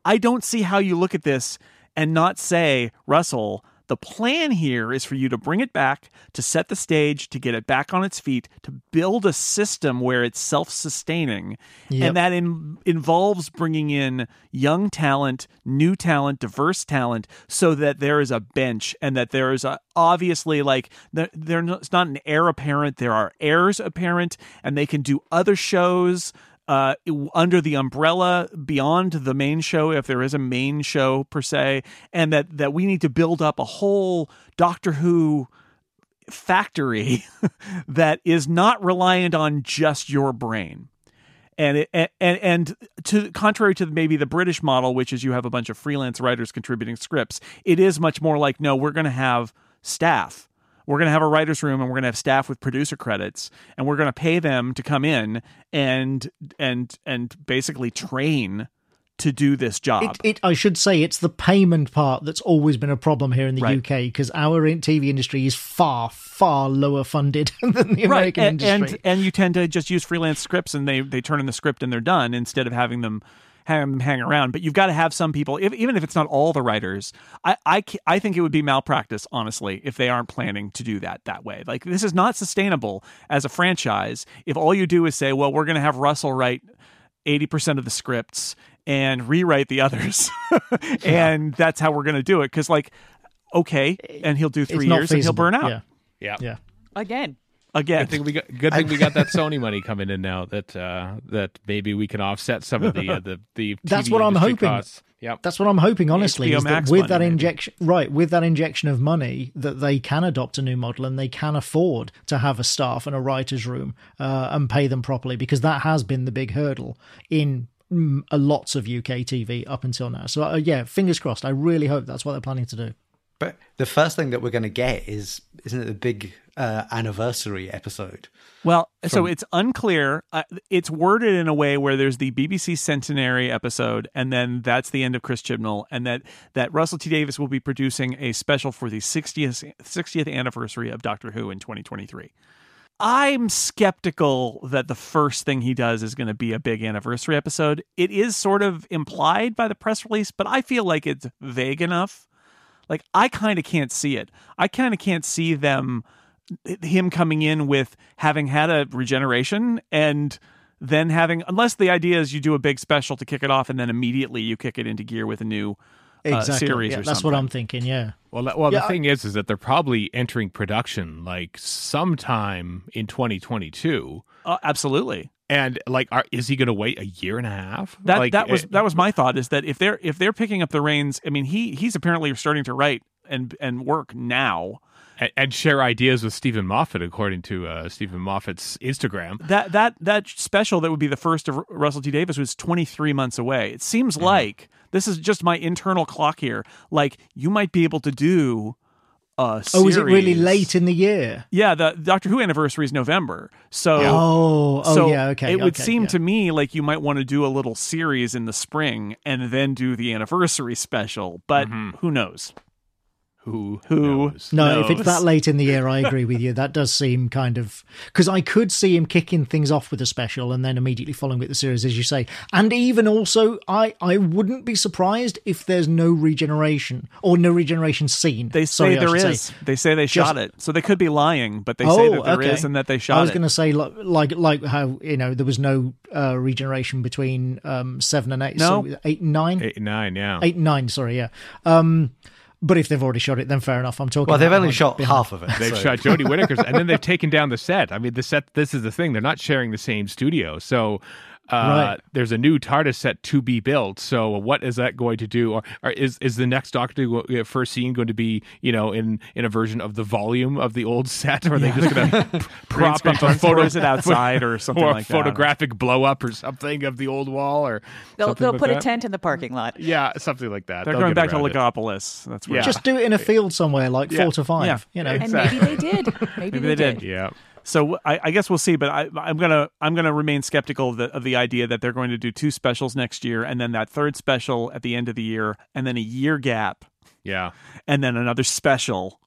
I don't see how you look at this and not say, Russell, the plan here is for you to bring it back, to set the stage, to get it back on its feet, to build a system where it's self sustaining. Yep. And that in, involves bringing in young talent, new talent, diverse talent, so that there is a bench and that there is a, obviously like, there, there, it's not an heir apparent, there are heirs apparent, and they can do other shows uh, under the umbrella beyond the main show, if there is a main show per se, and that that we need to build up a whole Doctor Who factory [laughs] that is not reliant on just your brain. And it, and and to contrary to maybe the British model, which is you have a bunch of freelance writers contributing scripts, it is much more like no, we're going to have staff we're going to have a writer's room and we're going to have staff with producer credits and we're going to pay them to come in and and and basically train to do this job It, it, I should say, it's the payment part that's always been a problem here in the Right. UK because our TV industry is far, far lower funded [laughs] than the right American and, industry. and and you tend to just use freelance scripts and they they turn in the script and they're done instead of having them having them hang around but you've got to have some people if, even if it's not all the writers I, I I think it would be malpractice honestly if they aren't planning to do that that way like this is not sustainable as a franchise if all you do is say well we're going to have Russell write 80% of the scripts and rewrite the others [laughs] and that's how we're going to do it because like okay and he'll do three not years and he'll burn out Yeah. Yeah. Yeah. again again Good thing we got. Good thing we got that [laughs] Sony money coming in now. That uh, that maybe we can offset some of the uh, the the. [laughs] That's what I'm hoping. Costs. Yep. That's what I'm hoping, honestly, is that with money, that maybe. injection, right, with that injection of money, that they can adopt a new model and they can afford to have a staff and a writer's room uh, and pay them properly, because that has been the big hurdle in mm, a lots of UK TV up until now. So, uh, yeah, fingers crossed. I really hope that's what they're planning to do. But the first thing that we're going to get is, isn't it the big uh, anniversary episode? Well, so it's unclear. Uh, it's worded in a way where there's the BBC centenary episode, and then that's the end of Chris Chibnall, and that that Russell T Davies will be producing a special for the 60th 60th anniversary of Doctor Who in 2023. I'm skeptical that the first thing he does is going to be a big anniversary episode. It is sort of implied by the press release, but I feel like it's vague enough. Like I kind of can't see it. I kind of can't see them him coming in with having had a regeneration and then having unless the idea is you do a big special to kick it off and then immediately you kick it into gear with a new uh, Exactly. series Yeah, or that's something. what I'm thinking. Yeah. Well, well, Yeah, the I- thing is, is that they're probably entering production like sometime in 2022. Uh, absolutely. And like, are, is he going to wait a year and a half? That like, that was it- that was my thought is that if they're if they're picking up the reins, I mean he he's apparently starting to write and and work now. And, and share ideas with Steven Moffat, according to uh, Steven Moffat's Instagram. That that that special that would be the first of Russell T Davies was 23 months away. It seems like this is just my internal clock here. Like you might be able to do a series. Oh, is it really late in the year? Yeah, the Doctor Who anniversary is November. So Oh, oh so yeah, okay. It would okay, seem yeah. to me like you might want to do a little series in the spring and then do the anniversary special, but who knows? Who Who knows? No, if it's that late in the year, I agree with you. [laughs] That does seem kind of because I could see him kicking things off with a special and then immediately following with the series, as you say. And even also, I I wouldn't be surprised if there's no regeneration or no regeneration scene. They say Sorry, I there should is. say. They say they Just- shot it, so they could be lying, but they say Oh, that there is okay. and that they shot it I was going to say like, like like how you know there was no uh, regeneration between um, seven and eight. No. so eight and nine eight and nine yeah. eight and nine. Sorry, yeah. Um, but if they've already shot it, then fair enough. I'm talking. Well, they've only shot behind- half of it. They've so- shot Jodie Whittaker's, and then they've taken down the set. I mean, the set. This is the thing; they're not sharing the same studio. So, uh, Right. there's a new TARDIS set to be built. So what is that going to do? Or, or is is the next Doctor go- uh, first scene going to be you know in in a version of the volume of the old set? Or are they just going [laughs] to prop up a photo? or is it outside or [laughs] something or like a that? photographic blow up or something of the old wall or They'll they'll like put a tent in the parking lot. Yeah, something like that. They're They'll going back to around it. Logopolis. That's where Yeah. Just do it in a field somewhere, like Yeah. four to five. Yeah. You know, And maybe they did. Maybe, Maybe they did. Yeah. So I, I guess we'll see, but I, I'm gonna I'm gonna remain skeptical of the, of the idea that they're going to do two specials next year, and then that third special at the end of the year, and then a year gap, Yeah. and then another special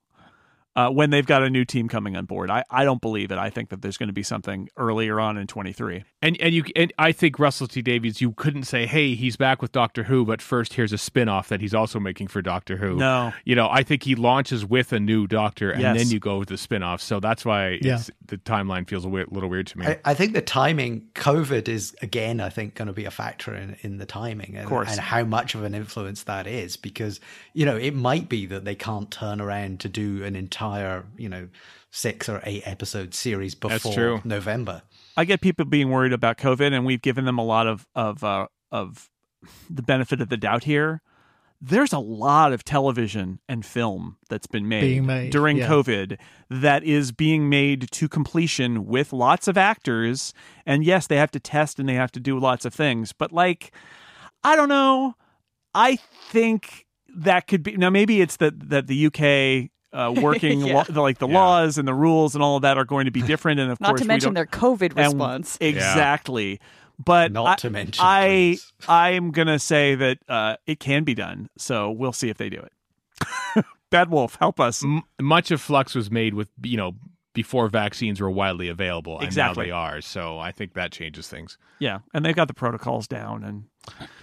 uh, when they've got a new team coming on board. I, I don't believe it. I think that there's going to be something earlier on in 23. And and you and I think Russell T Davies, you couldn't say, "Hey, he's back with Doctor Who," but first here's a spin-off that he's also making for Doctor Who. No. you know, I think he launches with a new Doctor, and Yes. then you go with the spin-off. So that's why Yeah. the timeline feels a weird, little weird to me. I, I think the timing, COVID is again, I think, going to be a factor in, in the timing and, course. and how much of an influence that is. Because, you know, it might be that they can't turn around to do an entire, you know, six or eight episode series before true. November. I get people being worried about COVID, and we've given them a lot of of uh, of the benefit of the doubt here. There's a lot of television and film that's been made, Being made, during yeah. COVID that is being made to completion with lots of actors. And yes, they have to test and they have to do lots of things, but like, I don't know. I think that could be now. Maybe it's that that the UK. Uh, [laughs] working Yeah. lo- like the Yeah. laws and the rules and all of that are going to be different, and of course, Not course to mention don't- their COVID and- response. Exactly. But Not I, to mention, I. I'm gonna say that uh, it can be done. So we'll see if they do it. [laughs] Bad Wolf, help us. M- much of Flux was made with you know before vaccines were widely available, and Exactly. now they are. So I think that changes things. Yeah, and they've got the protocols down, and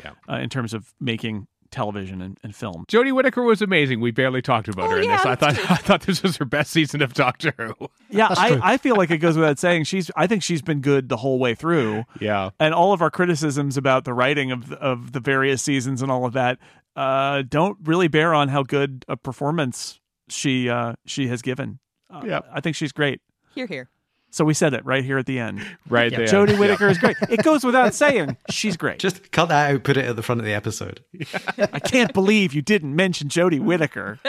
Yeah. uh, in terms of making television and, and film. Jodie Whittaker was amazing. We barely talked about Oh, her in yeah, this. I that's thought [laughs] [laughs] I thought this was her best season of Doctor Who. [laughs] Yeah, That's I, true. I feel like it goes without saying she's. I think she's been good the whole way through. Yeah. and all of our criticisms about the writing of of the various seasons and all of that uh, don't really bear on how good a performance she uh, she has given. Uh, Yep. I think she's great. Here, here. So we said it right here at the end. [laughs] Right Yeah. there. Jodie Whittaker is great. It goes without [laughs] saying she's great. Just cut that out, put it at the front of the episode. [laughs] I can't believe you didn't mention Jodie Whittaker.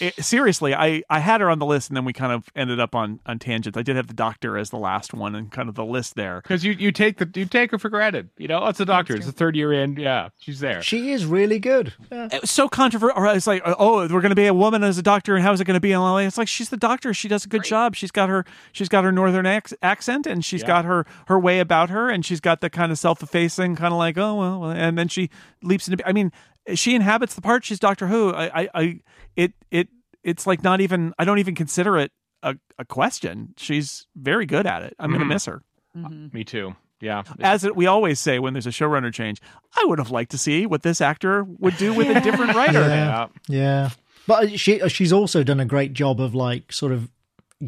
It- seriously, I, I had her on the list and then we kind of ended up on, on tangents. I did have the doctor as the last one and kind of the list there. Because you, you take the you take her for granted. You know, oh, it's a doctor. It's the third year in. Yeah, she's there. she is really good. Yeah. it was so controversial. It's like, uh, oh, we're going to be a woman as a doctor, and how is it going to be in LA? It's like she's the doctor. She does a good job. She's got her, she's got her northern ac- accent, and she's Yeah. got her her way about her, and she's got the kind of self effacing, kind of like, oh well, well," and then she leaps into. I mean, she inhabits the part. She's Doctor Who. I, I, I it, it, it's like not even. I don't even consider it a, a question. She's very good at it. I'm going to Mhm. miss her. Me too. Yeah. As it, we always say when there's a showrunner change, I would have liked to see what this actor would do with a different writer. Yeah. Yeah, but she she's also done a great job of like sort of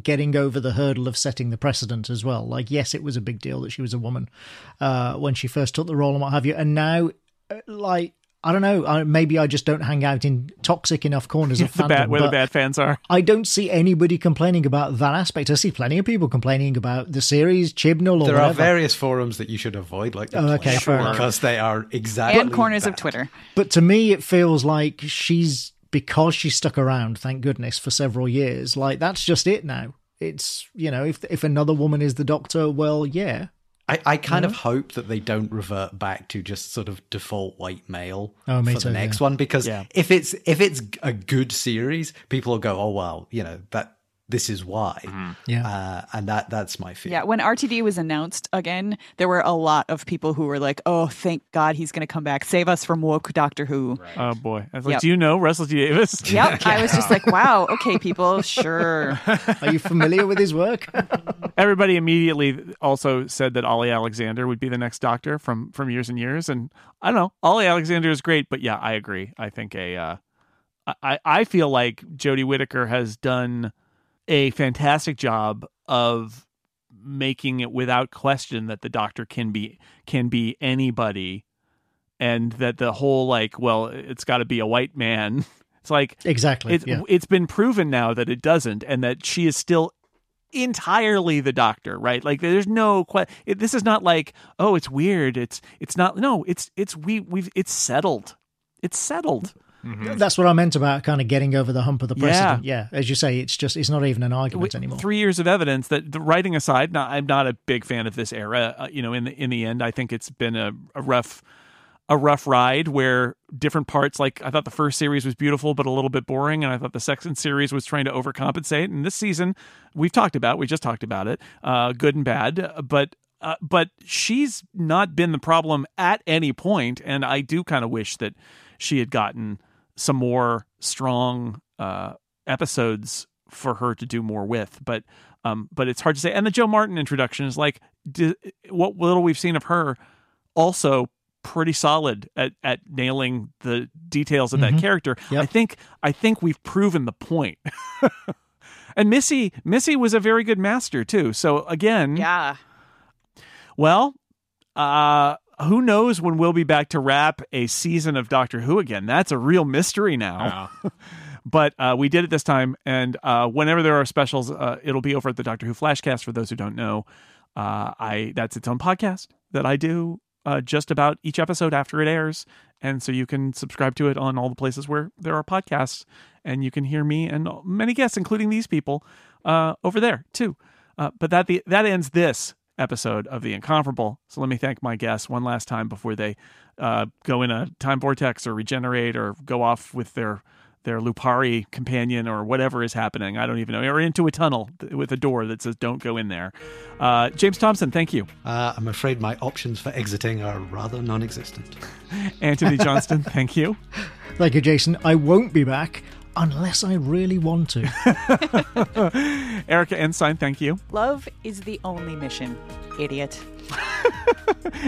getting over the hurdle of setting the precedent as well. Like, yes, it was a big deal that she was a woman uh, when she first took the role and what have you, and now, uh, like. I don't know. I, maybe I just don't hang out in toxic enough corners of [laughs] the fandom. bad, where the bad fans are. I don't see anybody complaining about that aspect. I see plenty of people complaining about the series, Chibnall, or There are various forums that you should avoid, like the Oh, okay, Planet, fair enough. because they are exactly And corners of. Twitter. But to me, it feels like she's because she stuck around, thank goodness, for several years. Like that's just it now. It's you know, if if another woman is the Doctor, well, yeah, I, I kind of hope that they don't revert back to just sort of default white male Oh, me for too, the next yeah. one because Yeah. if it's if it's a good series, people will go, oh well, you know that this is why, yeah. uh, and that that's my fear. Yeah, when RTD was announced again, there were a lot of people who were like, "Oh, thank God he's going to come back, save us from woke Doctor Who." Oh boy! I was like, do you know Russell T Davies? [laughs] Yep, I was just like, "Wow, okay, people, sure." [laughs] Are you familiar with his work? [laughs] Everybody immediately also said that Ollie Alexander would be the next Doctor from from years and years, and I don't know. Ollie Alexander is great, but yeah, I agree. I think a, uh, I I feel like Jodie Whittaker has done a fantastic job of making it without question that the Doctor can be can be anybody, and that the whole like, well, it's got to be a white man. [laughs] It's like exactly. it's yeah. it's been proven now that it doesn't, and that she is still entirely the doctor, right? Like there's no que- it, this is not like, oh, it's weird. It's it's not no, it's it's we we've it's settled. It's settled. That's what I meant about kind of getting over the hump of the precedent. Yeah. yeah. As you say, it's just, it's not even an argument anymore. Three years of evidence that the writing aside, not, I'm not a big fan of this era. Uh, you know, in the in the end, I think it's been a, a rough a rough ride where different parts like I thought the first series was beautiful but a little bit boring and I thought the second series was trying to overcompensate and this season we've talked about we just talked about it uh, good and bad but uh, but she's not been the problem at any point and I do kind of wish that she had gotten some more strong uh, episodes for her to do more with but um, but it's hard to say and the Jo Martin introduction is like d- what little we've seen of her also pretty solid at, at nailing the details of that character. Yep. I think I think we've proven the point. [laughs] and Missy Missy was a very good master too. So again, Yeah. well, uh who knows when we'll be back to wrap a season of Doctor Who again? That's a real mystery now. [laughs] but uh, we did it this time, and uh, whenever there are specials, uh, it'll be over at the Doctor Who Flashcast. For those who don't know, uh, I that's its own podcast that I do uh, just about each episode after it airs, and so you can subscribe to it on all the places where there are podcasts, and you can hear me and many guests, including these people, uh, over there too. Uh, but that the, that ends this episode of the Incomparable. So let me thank my guests one last time before they uh, go in a time vortex or regenerate or go off with their their Lupari companion or whatever is happening. I don't even know. Or into a tunnel with a door that says "Don't go in there." Uh, James Thomson, thank you. Uh, I'm afraid my options for exiting are rather non-existent. [laughs] Antony Johnston, thank you. [laughs] Thank you, Jason, I won't be back unless I really want to. [laughs] Erika Ensign, thank you. Love is the only mission, idiot. [laughs]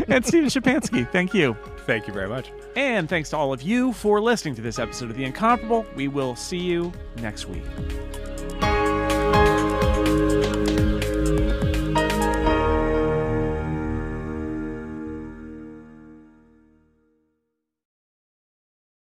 And Steven Schapansky, thank you. Thank you very much. And thanks to all of you for listening to this episode of The Incomparable. We will see you next week.